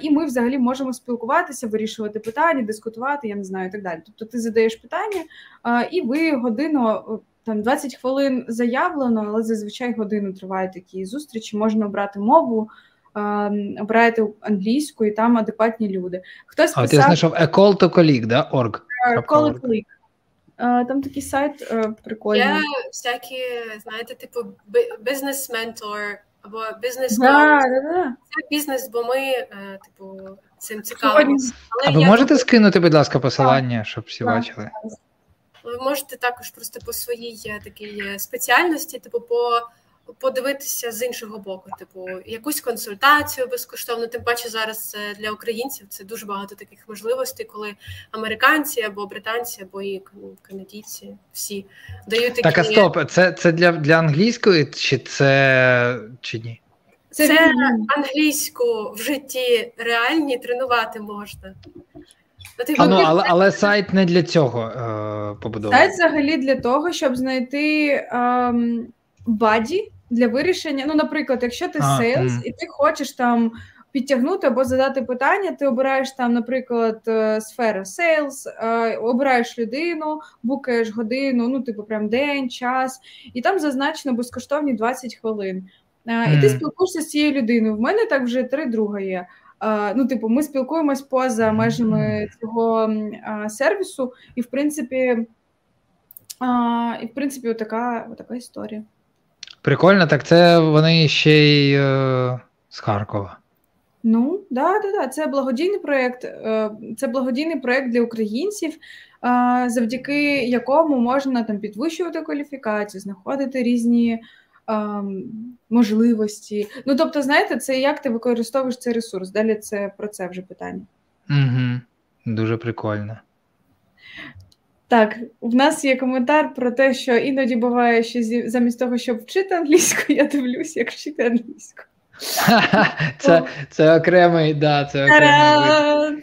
і ми взагалі можемо спілкуватися, вирішувати питання, дискутувати. Я не знаю, і так далі. Тобто, ти задаєш питання, і ви годину там 20 хвилин заявлено, але зазвичай годину тривають такі зустрічі. Можна обрати мову. Обираєте англійську і там адекватні люди. Хтось а, ти знайшов Call to Colleague, да? Org. Call to Colleague. Там такий сайт е, прикольний. Є всякі, знаєте, типу бізнес-ментор або бізнес да, да, да. Це бізнес, бо ми, е, типу, цим цікавимося. А ви можете скинути, будь ласка, посилання, щоб всі бачили? Ви можете також просто по своїй е, такій спеціальності, типу, по подивитися з іншого боку, типу, якусь консультацію безкоштовно. Тим паче зараз е, для українців це дуже багато таких можливостей, коли американці або британці, або і канадійці всі дають такі... Так, а стоп, це це для для англійської чи це чи ні? Це, це англійську в житті реальні тренувати можна. Ну, а, ну, але але сайт не для цього е, побудований. Сайт взагалі для того, щоб знайти е, buddy для вирішення. Ну, наприклад, якщо ти sales і ти хочеш там підтягнути або задати питання, ти обираєш там, наприклад, е, сфера sales, обираєш людину, букаєш годину, ну, типу, прям день, час, і там зазначено безкоштовні 20 хвилин. Mm. І ти спілкуєшся з цією людиною. В мене так вже три друга є. Ну, типу, ми спілкуємось поза межами цього сервісу, і в принципі, і в принципі, така, така історія. Прикольно, так це вони ще й е, з Харкова. Ну, да, да, да. Це благодійний проєкт, е, це благодійний проєкт для українців, е, завдяки якому можна там підвищувати кваліфікацію, знаходити різні е, можливості. Ну, тобто, знаєте, це як ти використовуєш цей ресурс. Далі це про це вже питання. Угу. Дуже прикольно. Так, в нас є коментар про те, що іноді буває, що замість того, щоб вчити англійську, я дивлюсь, як вчити англійську. Це це окремий, да, це окремий.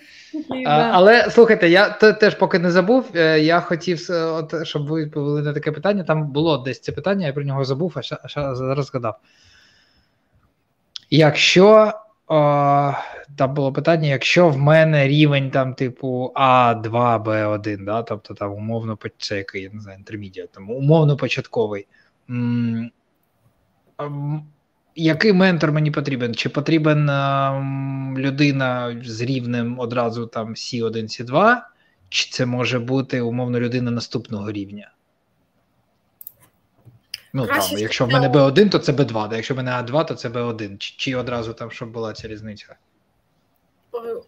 Але слухайте, я теж поки не забув. Е, я хотів, от, щоб ви відповіли на таке питання. Там було десь це питання, я про нього забув, а ще, зараз згадав. Якщо о, там було питання, якщо в мене рівень там, типу А2, Б1, да, тобто там умовно це який, я не знаю, інтермедіат, там умовно початковий. М- який ментор мені потрібен? Чи потрібен а, людина з рівнем одразу там С1, С2, чи це може бути умовно людина наступного рівня? Ну Краще, там, якщо в мене Б1, то це Б2, да? якщо в мене А2, то це Б1. Чи, чи одразу там щоб була ця різниця?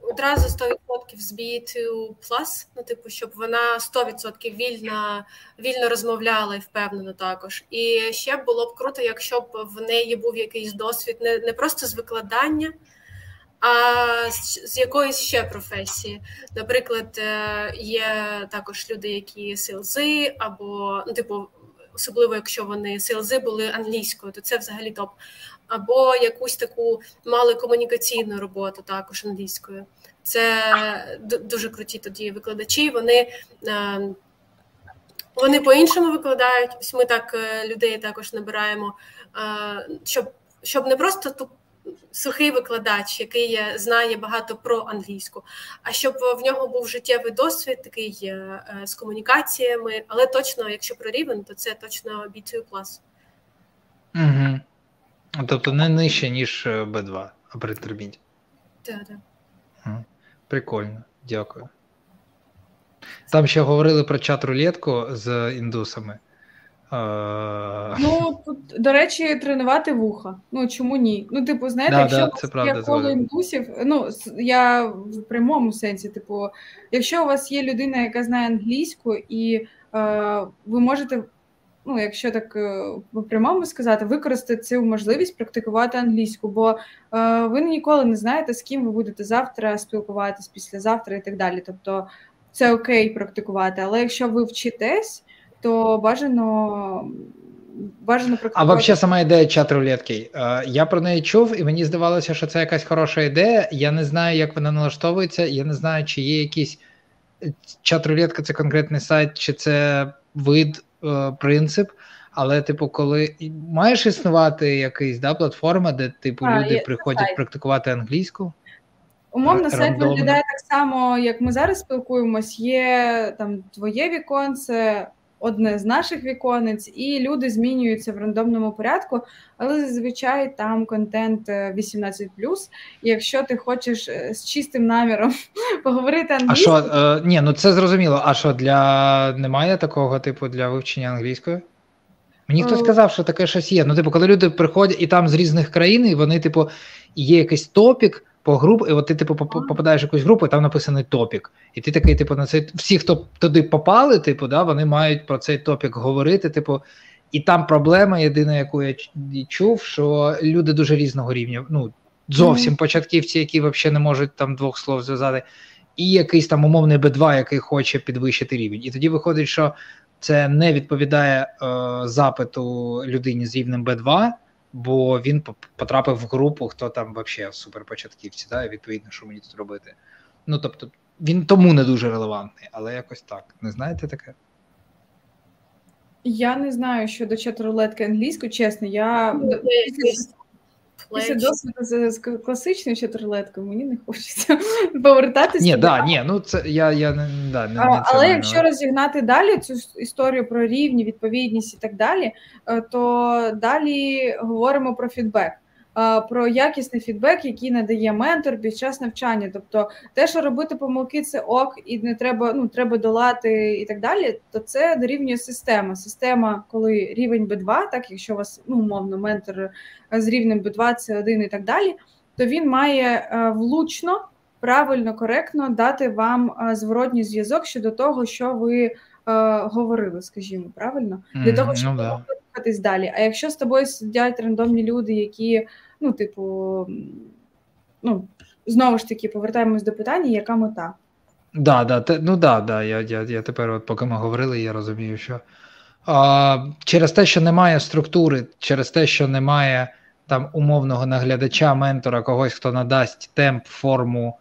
Одразу 100% з B2+, ну, типу, щоб вона 100% вільно вільно розмовляла і впевнено також. І ще було б круто, якщо б в неї був якийсь досвід не не просто з викладання, а з, з якоїсь ще професії. Наприклад, е, є також люди, які селзи, або ну, типу особливо якщо вони селзи були англійською, то це взагалі топ. Або якусь таку мали комунікаційну роботу також англійською. Це дуже круті тоді викладачі. Вони е, вони по-іншому викладають. Ось ми так е, людей також набираємо, е, щоб щоб не просто сухий викладач, який знає багато про англійську, а щоб в нього був життєвий досвід, такий з комунікаціями, але точно, якщо про рівень, то це точно B2+. Угу. Тобто не нижче, ніж B2, е, а при терміні. Так, так. Прикольно, дякую. Там ще говорили про чат рулетку з індусами. Ну, тут, до речі, тренувати вуха. Ну чому ні? Ну, типу, знаєте, да, якщо да, це правда, є коло індусів, ну я в прямому сенсі, типу, якщо у вас є людина, яка знає англійську, і е, ви можете, ну, якщо так по е, прямому сказати, використати цю можливість практикувати англійську, бо е, ви ніколи не знаєте, з ким ви будете завтра спілкуватись, післязавтра і так далі. Тобто це окей практикувати, але якщо ви вчитесь то бажано бажано А взагалі сама ідея чат рулетки. Е, я про неї чув, і мені здавалося, що це якась хороша ідея. Я не знаю, як вона налаштовується. Я не знаю, чи є якийсь чат рулетка це конкретний сайт, чи це вид, принцип. Але, типу, коли маєш існувати якийсь да, платформа, де типу а, люди приходять сайт. практикувати англійську. Умовно, сайт виглядає так само, як ми зараз спілкуємось. Є там твоє віконце, одне з наших віконець, і люди змінюються в рандомному порядку, але зазвичай там контент 18+. Е, і якщо ти хочеш е, з чистим наміром поговорити англійською... А що, е, ні, ну це зрозуміло. А що для немає такого типу для вивчення англійської? Мені хтось сказав, що таке щось є. Ну, типу, коли люди приходять і там з різних країн, і вони, типу, є якийсь топік по групу, і от ти типу попадаєш в якусь групу, і там написаний топік. І ти такий, типу, на цей всі, хто туди попали, типу, да, вони мають про цей топік говорити. Типу, і там проблема єдина, яку я чув, що люди дуже різного рівня. Ну зовсім mm-hmm. початківці, які взагалі не можуть там двох слов зв'язати, і якийсь там умовний Б2, який хоче підвищити рівень. І тоді виходить, що це не відповідає е, запиту людині з рівнем Б2 бо він потрапив в групу, хто там взагалі суперпочатківці, да, і відповідно, що мені тут робити. Ну тобто, він тому не дуже релевантний, але якось так. Не знаєте таке? Я не знаю щодо чат-рулетки англійською, чесно. Я ну, Після досвіду з класичною чотирилеткою мені не хочеться повертатися. Ні, да, ні, ну це я я не да, не, не але якщо розігнати далі цю історію про рівні, відповідність і так далі, е, то далі говоримо про фідбек про якісний фідбек, який надає ментор під час навчання. Тобто, те, що робити помилки, це ок, і не треба, ну треба долати і так далі. То це дорівнює система. Система, коли рівень b 2 так якщо у вас ну умовно ментор з рівнем b 2 це один і так далі, то він має е, влучно. Правильно, коректно дати вам зворотній зв'язок щодо того, що ви е, говорили, скажімо, правильно, для того, щоб ну, да далі. А якщо з тобою сидять рандомні люди, які, ну, типу, ну, знову ж таки, повертаємось до питання, яка мета? Да, да, те, ну да, да, я я, я тепер, от поки ми говорили, я розумію, що а, через те, що немає структури, через те, що немає там умовного наглядача, ментора, когось, хто надасть темп, форму,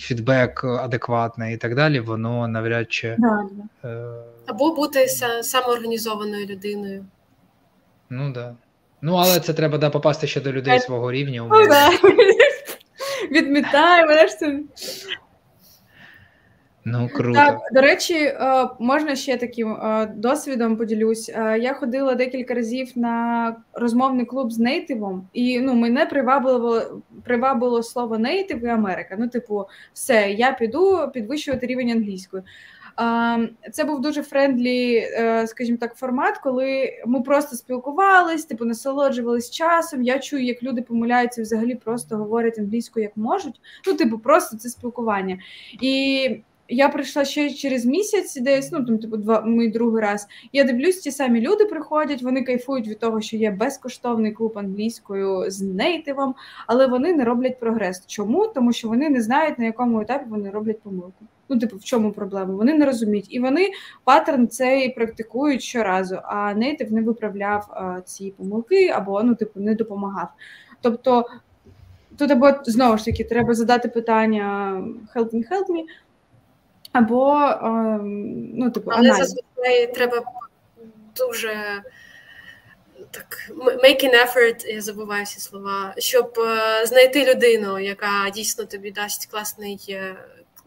фідбек адекватний і так далі, воно навряд чи да, е... або бути самоорганізованою людиною. Ну. Да. Ну, але це треба да, попасти ще до людей свого рівня. Ну, да. Відмітаємо. Ну, круто. Так, До речі, е, можна ще таким е, досвідом поділюсь. Е, я ходила декілька разів на розмовний клуб з нейтивом, і ну мене привабило привабило слово native і Америка. Ну, типу, все, я піду підвищувати рівень англійської. Це був дуже friendly, скажімо так, формат, коли ми просто спілкувались, типу насолоджувались часом. Я чую, як люди помиляються, взагалі просто говорять англійською як можуть. Ну, типу, просто це спілкування. І я прийшла ще через місяць, десь ну там типу два мій другий раз. Я дивлюсь, ті самі люди приходять. Вони кайфують від того, що є безкоштовний клуб англійською з нейтивом, але вони не роблять прогрес. Чому? Тому що вони не знають на якому етапі вони роблять помилку. Ну, типу, в чому проблема? Вони не розуміють, і вони паттерн цей практикують щоразу. А нейтив не виправляв а, ці помилки або ну, типу, не допомагав. Тобто. Тут або знову ж таки треба задати питання help me, help me, або ем, ну, типу, Але зазвичай треба дуже так make an effort, я забуваю всі слова, щоб е, знайти людину, яка дійсно тобі дасть класний е,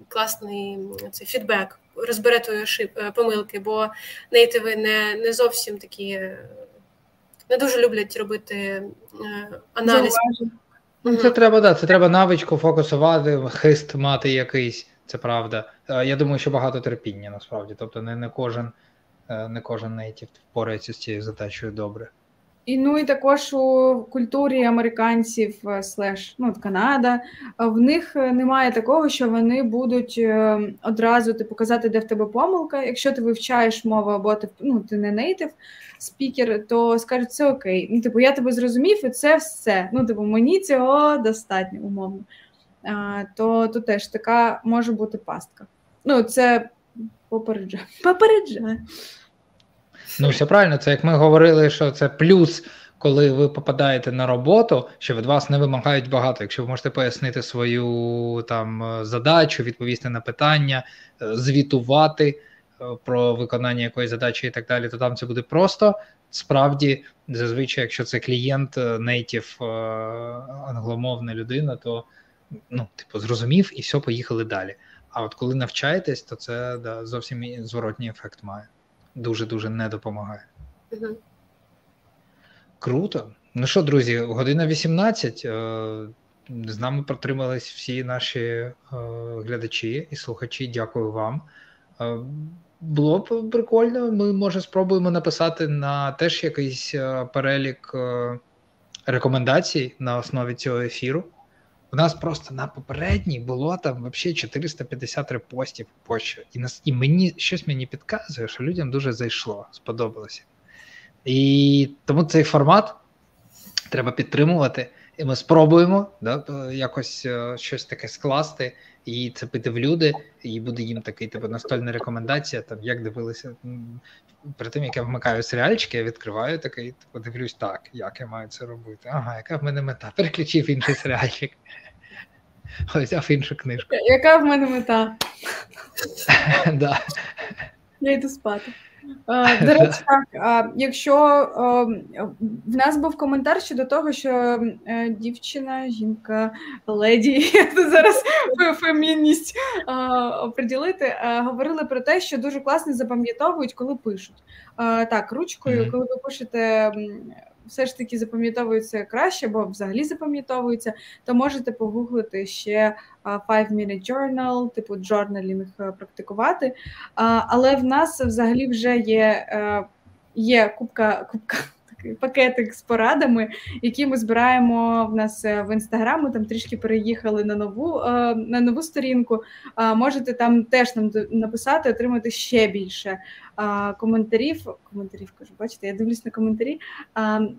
класний цей фідбек, розбере твої ошиб, е, помилки, бо нейтиви не не зовсім такі не дуже люблять робити аналіз. Ну, Це треба да, це треба навичку фокусувати, хист мати якийсь. Це правда. Е, я думаю, що багато терпіння насправді. Тобто, не не кожен е, не кожен нейтів впорається з цією задачею добре. І ну і також у культурі американців е, слеш ну, Канада, в них немає такого, що вони будуть одразу ти типу, показати, де в тебе помилка. Якщо ти вивчаєш мову або ти ну, ти не нейтив спікер, то скажуть, це окей. Ну, типу, я тебе зрозумів, і це все. Ну, типу, мені цього достатньо умовно то тут теж така може бути пастка. Ну, це попереджає. Попереджає. Ну, все правильно, це як ми говорили, що це плюс, коли ви попадаєте на роботу, що від вас не вимагають багато. Якщо ви можете пояснити свою там задачу, відповісти на питання, е, звітувати е, про виконання якоїсь задачі і так далі, то там це буде просто. Справді, зазвичай, якщо це клієнт, нейтів англомовна людина, то ну, типу, зрозумів і все, поїхали далі. А от коли навчаєтесь, то це да, зовсім зворотній ефект має. Дуже-дуже не допомагає. Угу. Круто. Ну що, друзі, година 18. Е, з нами протримались всі наші е, глядачі і слухачі. Дякую вам. Е, було б прикольно. Ми, може, спробуємо написати на теж якийсь перелік рекомендацій на основі цього ефіру. У нас просто на попередній було там вообще 450 репостів пощо. І нас, і мені щось мені підказує, що людям дуже зайшло, сподобалося. І тому цей формат треба підтримувати. І ми спробуємо да, якось е, щось таке скласти і це пити в люди, і буде їм такий типу настольна рекомендація, там як дивилися. при тим, як я вмикаю серіальчики, я відкриваю такий, типу, дивлюсь, так, як я маю це робити. Ага, яка в мене мета? Переключив інший серіальчик. Взяв іншу книжку. Яка в мене мета? да. Я йду спати. До речі, так, якщо в нас був коментар щодо того, що е, дівчина, жінка, леді, я зараз фемінність оприділити, говорили про те, що дуже класно запам'ятовують, коли пишуть. Так, ручкою, коли ви пишете все ж таки запам'ятовується краще, бо взагалі запам'ятовується, то можете погуглити ще Five Minute Journal, типу джорналінг практикувати. Але в нас взагалі вже є е, є кубка кубка пакетик з порадами, які ми збираємо в нас е, в інстаграм. Ми Там трішки переїхали на нову е, на нову сторінку. Можете там теж нам написати, отримати ще більше коментарів. Коментарів кажу, бачите, я дивлюсь на коментарі.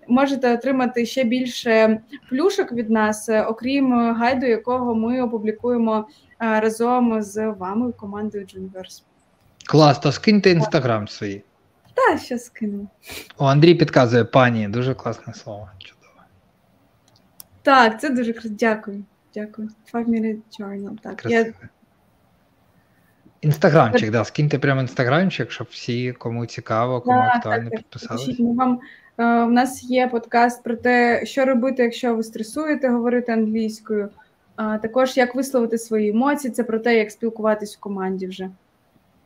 Можете отримати ще більше плюшок від нас, е, окрім гайду, якого ми опублікуємо разом з вами командою Джунверс. Клас, то скиньте інстаграм свій. Та, що скину. О, Андрій підказує пані, дуже класне слово. Чудово. Так, це дуже круто. Дякую. Дякую. Five Minute Journal. Так. Я... Інстаграмчик, да, скиньте прямо інстаграмчик, щоб всі, кому цікаво, кому да, актуально підписалися. Вам е, у нас є подкаст про те, що робити, якщо ви стресуєте, говорити англійською. А також як висловити свої емоції, це про те, як спілкуватись в команді вже.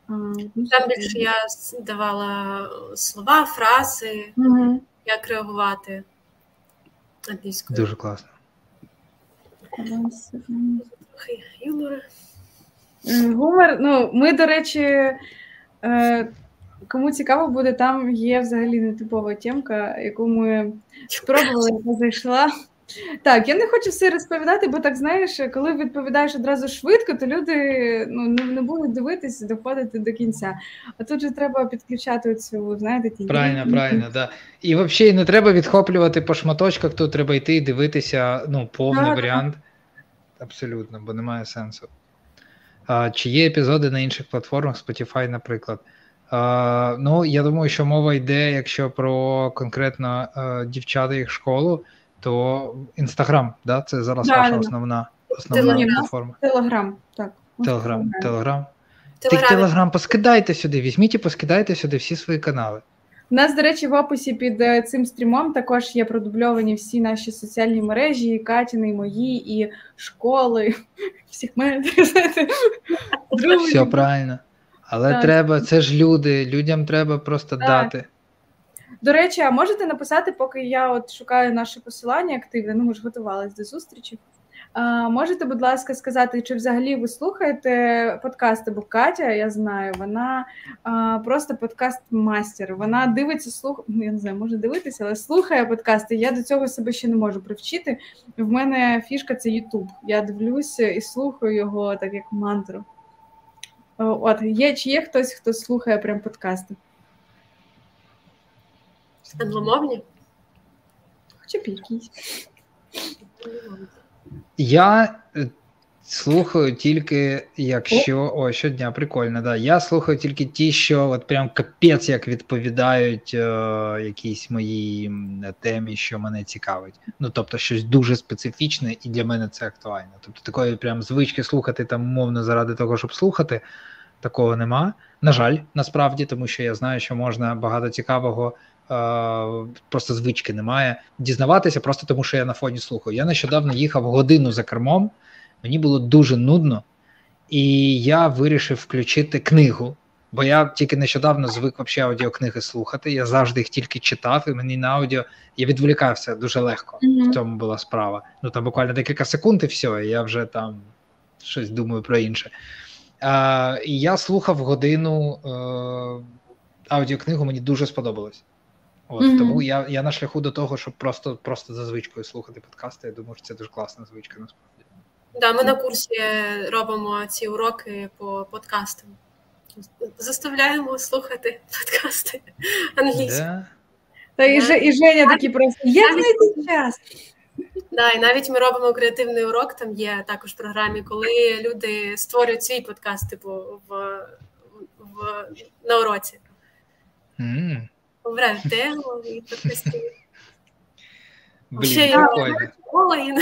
Ну, Там більше я давала слова, фрази, угу. як реагувати англійською. Дуже класно. Гумор. Гумор. Ну, ми, до речі, е, кому цікаво буде, там є взагалі нетипова темка, яку ми спробували, яка зайшла. Так, я не хочу все розповідати, бо так знаєш, коли відповідаєш одразу швидко, то люди ну, не, не будуть дивитися, доходити до кінця. А тут же треба підключати цю, знаєте, ті. Правильно, правильно, да. І взагалі не треба відхоплювати по шматочках, тут треба йти і дивитися ну, повний так, варіант. Абсолютно, бо немає сенсу. А, Чи є епізоди на інших платформах, Spotify, наприклад. А, Ну, я думаю, що мова йде, якщо про конкретно а, дівчата їх школу то Інстаграм, да? це зараз да, ваша основна основна Телеграм. платформа. Телеграм, так. Телеграм, Телеграм. Ти Телеграм поскидайте сюди, візьміть і поскидайте сюди всі свої канали. У нас, до речі, в описі під е, цим стрімом також є продубльовані всі наші соціальні мережі, і Катіни, і мої, і школи, всіх мене. Все правильно. Але так. треба, це ж люди, людям треба просто так. дати. До речі, а можете написати, поки я от шукаю наше посилання активне, ну ми ж готувалися до зустрічі. А, Можете, будь ласка, сказати, чи взагалі ви слухаєте подкасти, бо Катя, я знаю, вона а, просто подкаст-мастер. Вона дивиться, слух... ну, я не знаю, може дивитися, але слухає подкасти. Я до цього себе ще не можу привчити. В мене фішка це Ютуб. Я дивлюся і слухаю його так, як мантру. От, є чи є хтось, хто слухає прям подкасти? Англомовні? Хоча б якісь. Я е, слухаю тільки, якщо. О, щодня, прикольно, да. Я слухаю тільки ті, що от прям капець як відповідають е, якійсь моїй темі, що мене цікавить. Ну, тобто, щось дуже специфічне, і для мене це актуально. Тобто, такої прям звички слухати там умовно заради того, щоб слухати, такого нема. На жаль, насправді, тому що я знаю, що можна багато цікавого просто звички немає. Дізнаватися просто тому, що я на фоні слухаю. Я нещодавно їхав годину за кермом, мені було дуже нудно, і я вирішив включити книгу. Бо я тільки нещодавно звик взагалі аудіокниги слухати. Я завжди їх тільки читав, і мені на аудіо я відволікався дуже легко. Mm-hmm. В цьому була справа. Ну там буквально декілька секунд, і все, і я вже там щось думаю про інше. А, І я слухав годину е, аудіокнигу, мені дуже сподобалось. От mm-hmm. тому я я на шляху до того, щоб просто просто за звичкою слухати подкасти. Я думаю, що це дуже класна звичка. Насправді да, ми на курсі робимо ці уроки по подкастам. Заставляємо слухати подкасти англійською. Yeah. Та і, yeah. і Женя такі просто я знайду час. Да, і навіть ми робимо креативний урок. Там є також в програмі, коли люди створюють свій подкаст, типу в, в на уроці. Mm обрав тему і пропустив. Блін, прикольно.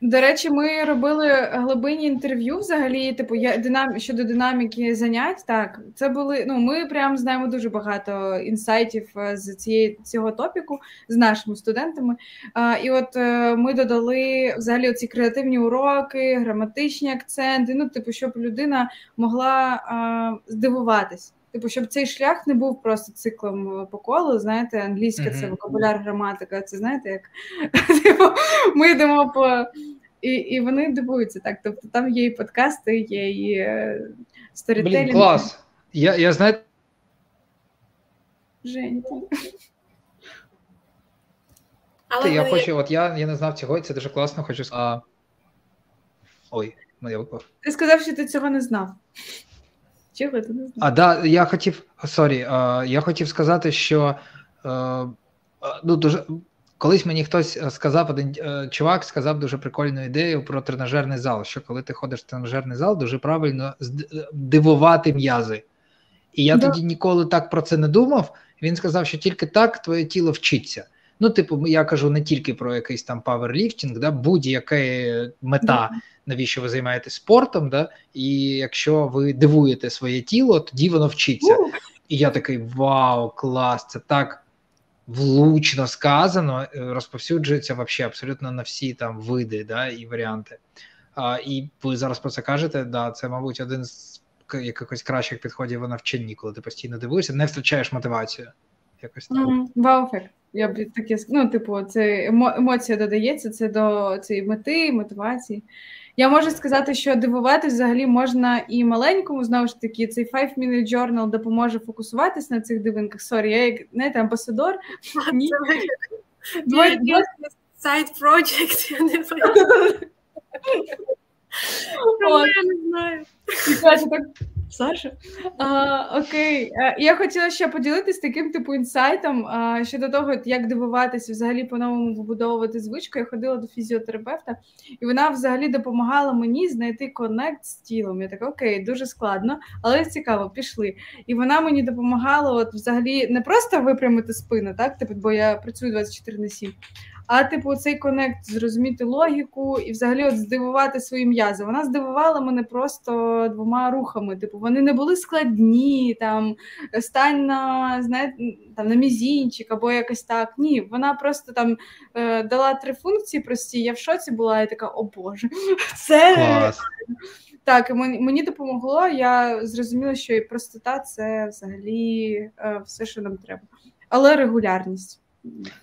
До речі, ми робили глибинні інтерв'ю взагалі, типу, я динам... щодо динаміки занять. Так, це були. Ну, ми прям знаємо дуже багато інсайтів е, з цієї цього топіку з нашими студентами. А, І от е, ми додали взагалі оці креативні уроки, граматичні акценти. Ну, типу, щоб людина могла а, здивуватись. Типу, щоб цей шлях не був просто циклом е, по колу. Знаєте, англійська mm-hmm. це вокабуляр, граматика. Це знаєте, як типу, ми йдемо по і і вони дивуються так. Тобто там є і подкасти, є і сторітелінг. Блін, клас. Я я знаю. Женька. Але я хочу, от я я не знав цього, це дуже класно, хочу а... Ой, моя випав. Ти сказав, що ти цього не знав. Чого ти не А да, я хотів sorry, я хотів сказати, що е, ну дуже колись мені хтось сказав, один е, чувак сказав дуже прикольну ідею про тренажерний зал. Що коли ти ходиш в тренажерний зал, дуже правильно дивувати м'язи. І я да. тоді ніколи так про це не думав. Він сказав, що тільки так твоє тіло вчиться. Ну, типу, я кажу не тільки про якийсь там паверліфтинг, да, будь-яка мета, навіщо ви займаєтесь спортом, да, і якщо ви дивуєте своє тіло, тоді воно вчиться. І я такий вау, клас! Це так влучно сказано, е, розповсюджується вообще абсолютно на всі там види да, і варіанти. А, І ви зараз про це кажете, да, це, мабуть, один з якихось кращих підходів в навчанні, коли ти постійно дивуєшся, не втрачаєш мотивацію. Якось так. Mm, Вау-ефект. Я б таке ну, типу, це емоція додається це до цієї мети, мотивації. Я можу сказати, що дивувати взагалі можна і маленькому, знову ж таки, цей 5-minute journal допоможе фокусуватись на цих дивинках. Sorry, я як знаєте, амбасадор. Ні. Side project, я не Я знаю. Саша? А, Окей, е, я хотіла ще поділитися таким типу інсайтом а, щодо того, як дивуватися, взагалі по-новому вибудовувати звичку. Я ходила до фізіотерапевта, і вона взагалі допомагала мені знайти connect з тілом. Я така, окей, дуже складно, але цікаво, пішли. І вона мені допомагала, от взагалі не просто випрямити спину, так типу, бо я працюю 24 на 7, а типу цей конект зрозуміти логіку і взагалі от здивувати свої м'язи. Вона здивувала мене просто двома рухами. Типу, вони не були складні, там стань на знаєте, там на мізінчик або якось так. Ні, вона просто там е, дала три функції прості. Я в шоці була і така, о Боже, це Клас. так мені, мені допомогло. Я зрозуміла, що і простота це взагалі е, все, що нам треба, але регулярність.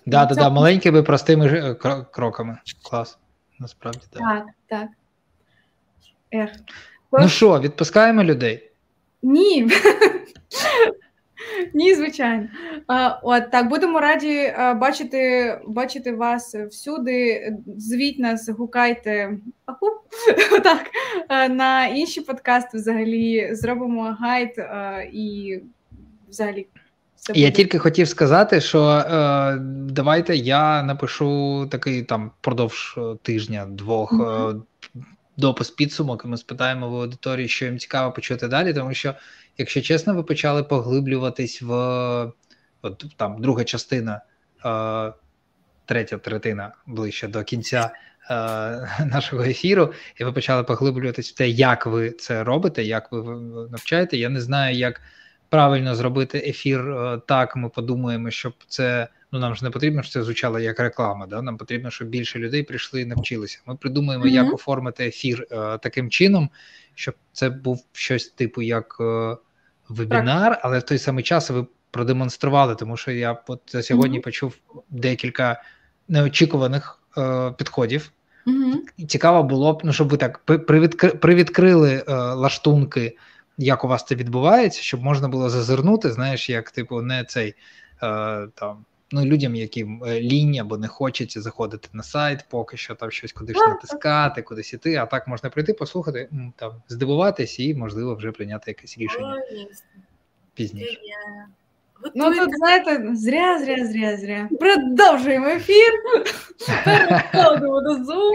Да, да, да, маленькими простими е, кроками. Клас. Насправді так. Так, так. Ех. Ну що, відпускаємо людей? Ні. Ні, звичайно. От так, будемо раді бачити бачити вас всюди. Звіть нас, гукайте так, на інші подкасти взагалі зробимо гайд і взагалі я тільки хотів сказати, що е, давайте я напишу такий там продовж е, тижня двох mm-hmm. Допис підсумок, і ми спитаємо в аудиторії, що їм цікаво почути далі, тому що, якщо чесно, ви почали поглиблюватись в от там друга частина, е, третя третина ближче до кінця. Е, нашого ефіру, і ви почали поглиблюватись в те, як ви це робите, як ви навчаєте. Я не знаю, як правильно зробити ефір е, так, ми подумаємо, щоб це ну нам ж не потрібно, щоб це звучало як реклама. Да? Нам потрібно, щоб більше людей прийшли і навчилися. Ми придумаємо, mm-hmm. як оформити ефір е, таким чином, щоб це був щось типу як е, вебінар, так. але в той самий час ви продемонстрували, тому що я от сьогодні mm-hmm. почув декілька неочікуваних е, підходів. Mm-hmm. Цікаво було б, ну щоб ви так привідкрили е, лаштунки як у вас це відбувається, щоб можна було зазирнути, знаєш, як типу, не цей е, там. Ну, людям, яким е, лінь або не хочеться заходити на сайт, поки що там щось кудись натискати, кудись іти, а так можна прийти, послухати, там здивуватись і, можливо, вже прийняти якесь рішення пізніше. Ну тут знаєте, зря, зря, зря, зря. Продовжуємо ефір. Переходимо до Zoom.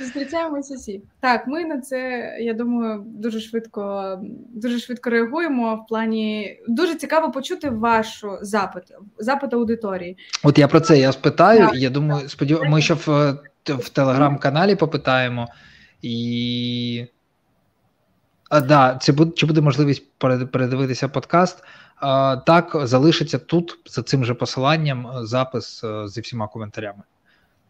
Зустрічаємося всі. Так, ми на це, я думаю, дуже швидко дуже швидко реагуємо. В плані дуже цікаво почути вашу запит, запит аудиторії. От я про це я спитаю, так, я думаю, сподів... ми ще в, в телеграм-каналі попитаємо і. А, да, це буде чи буде можливість передивитися подкаст? А, Так, залишиться тут за цим же посиланням запис зі всіма коментарями.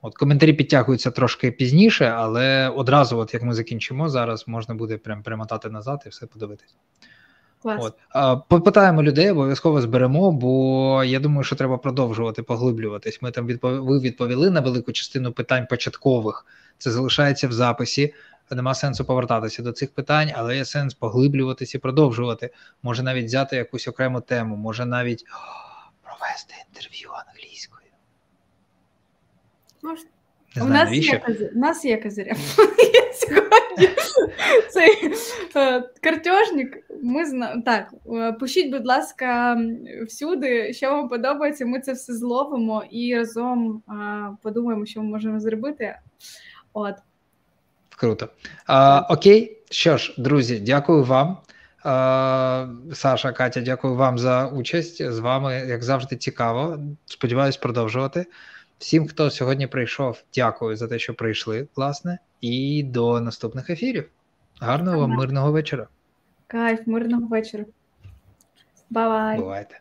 От коментарі підтягуються трошки пізніше, але одразу, от як ми закінчимо зараз, можна буде прям перемотати назад і все подивитись. Клас. От. Попитаємо людей, обов'язково зберемо, бо я думаю, що треба продовжувати поглиблюватись. Ми там відпов... ви відповіли на велику частину питань початкових. Це залишається в записі. Нема сенсу повертатися до цих питань, але є сенс поглиблюватись і продовжувати. Може навіть взяти якусь окрему тему, може навіть провести інтерв'ю англійською. Не знаю, у, нас є, у нас є козиря. Сьогодні цей е, картежник. Ми зна... Так, е, пишіть, будь ласка, всюди, що вам подобається. Ми це все зловимо і разом а, подумаємо, що ми можемо зробити. От. Круто. А, Окей, що ж, друзі, дякую вам. Саша, Катя, дякую вам за участь. З вами, як завжди, цікаво. Сподіваюсь, продовжувати. Всім, хто сьогодні прийшов, дякую за те, що прийшли, власне, і до наступних ефірів. Гарного вам мирного вечора. Кайф, мирного вечора. Bye-bye. Бувайте.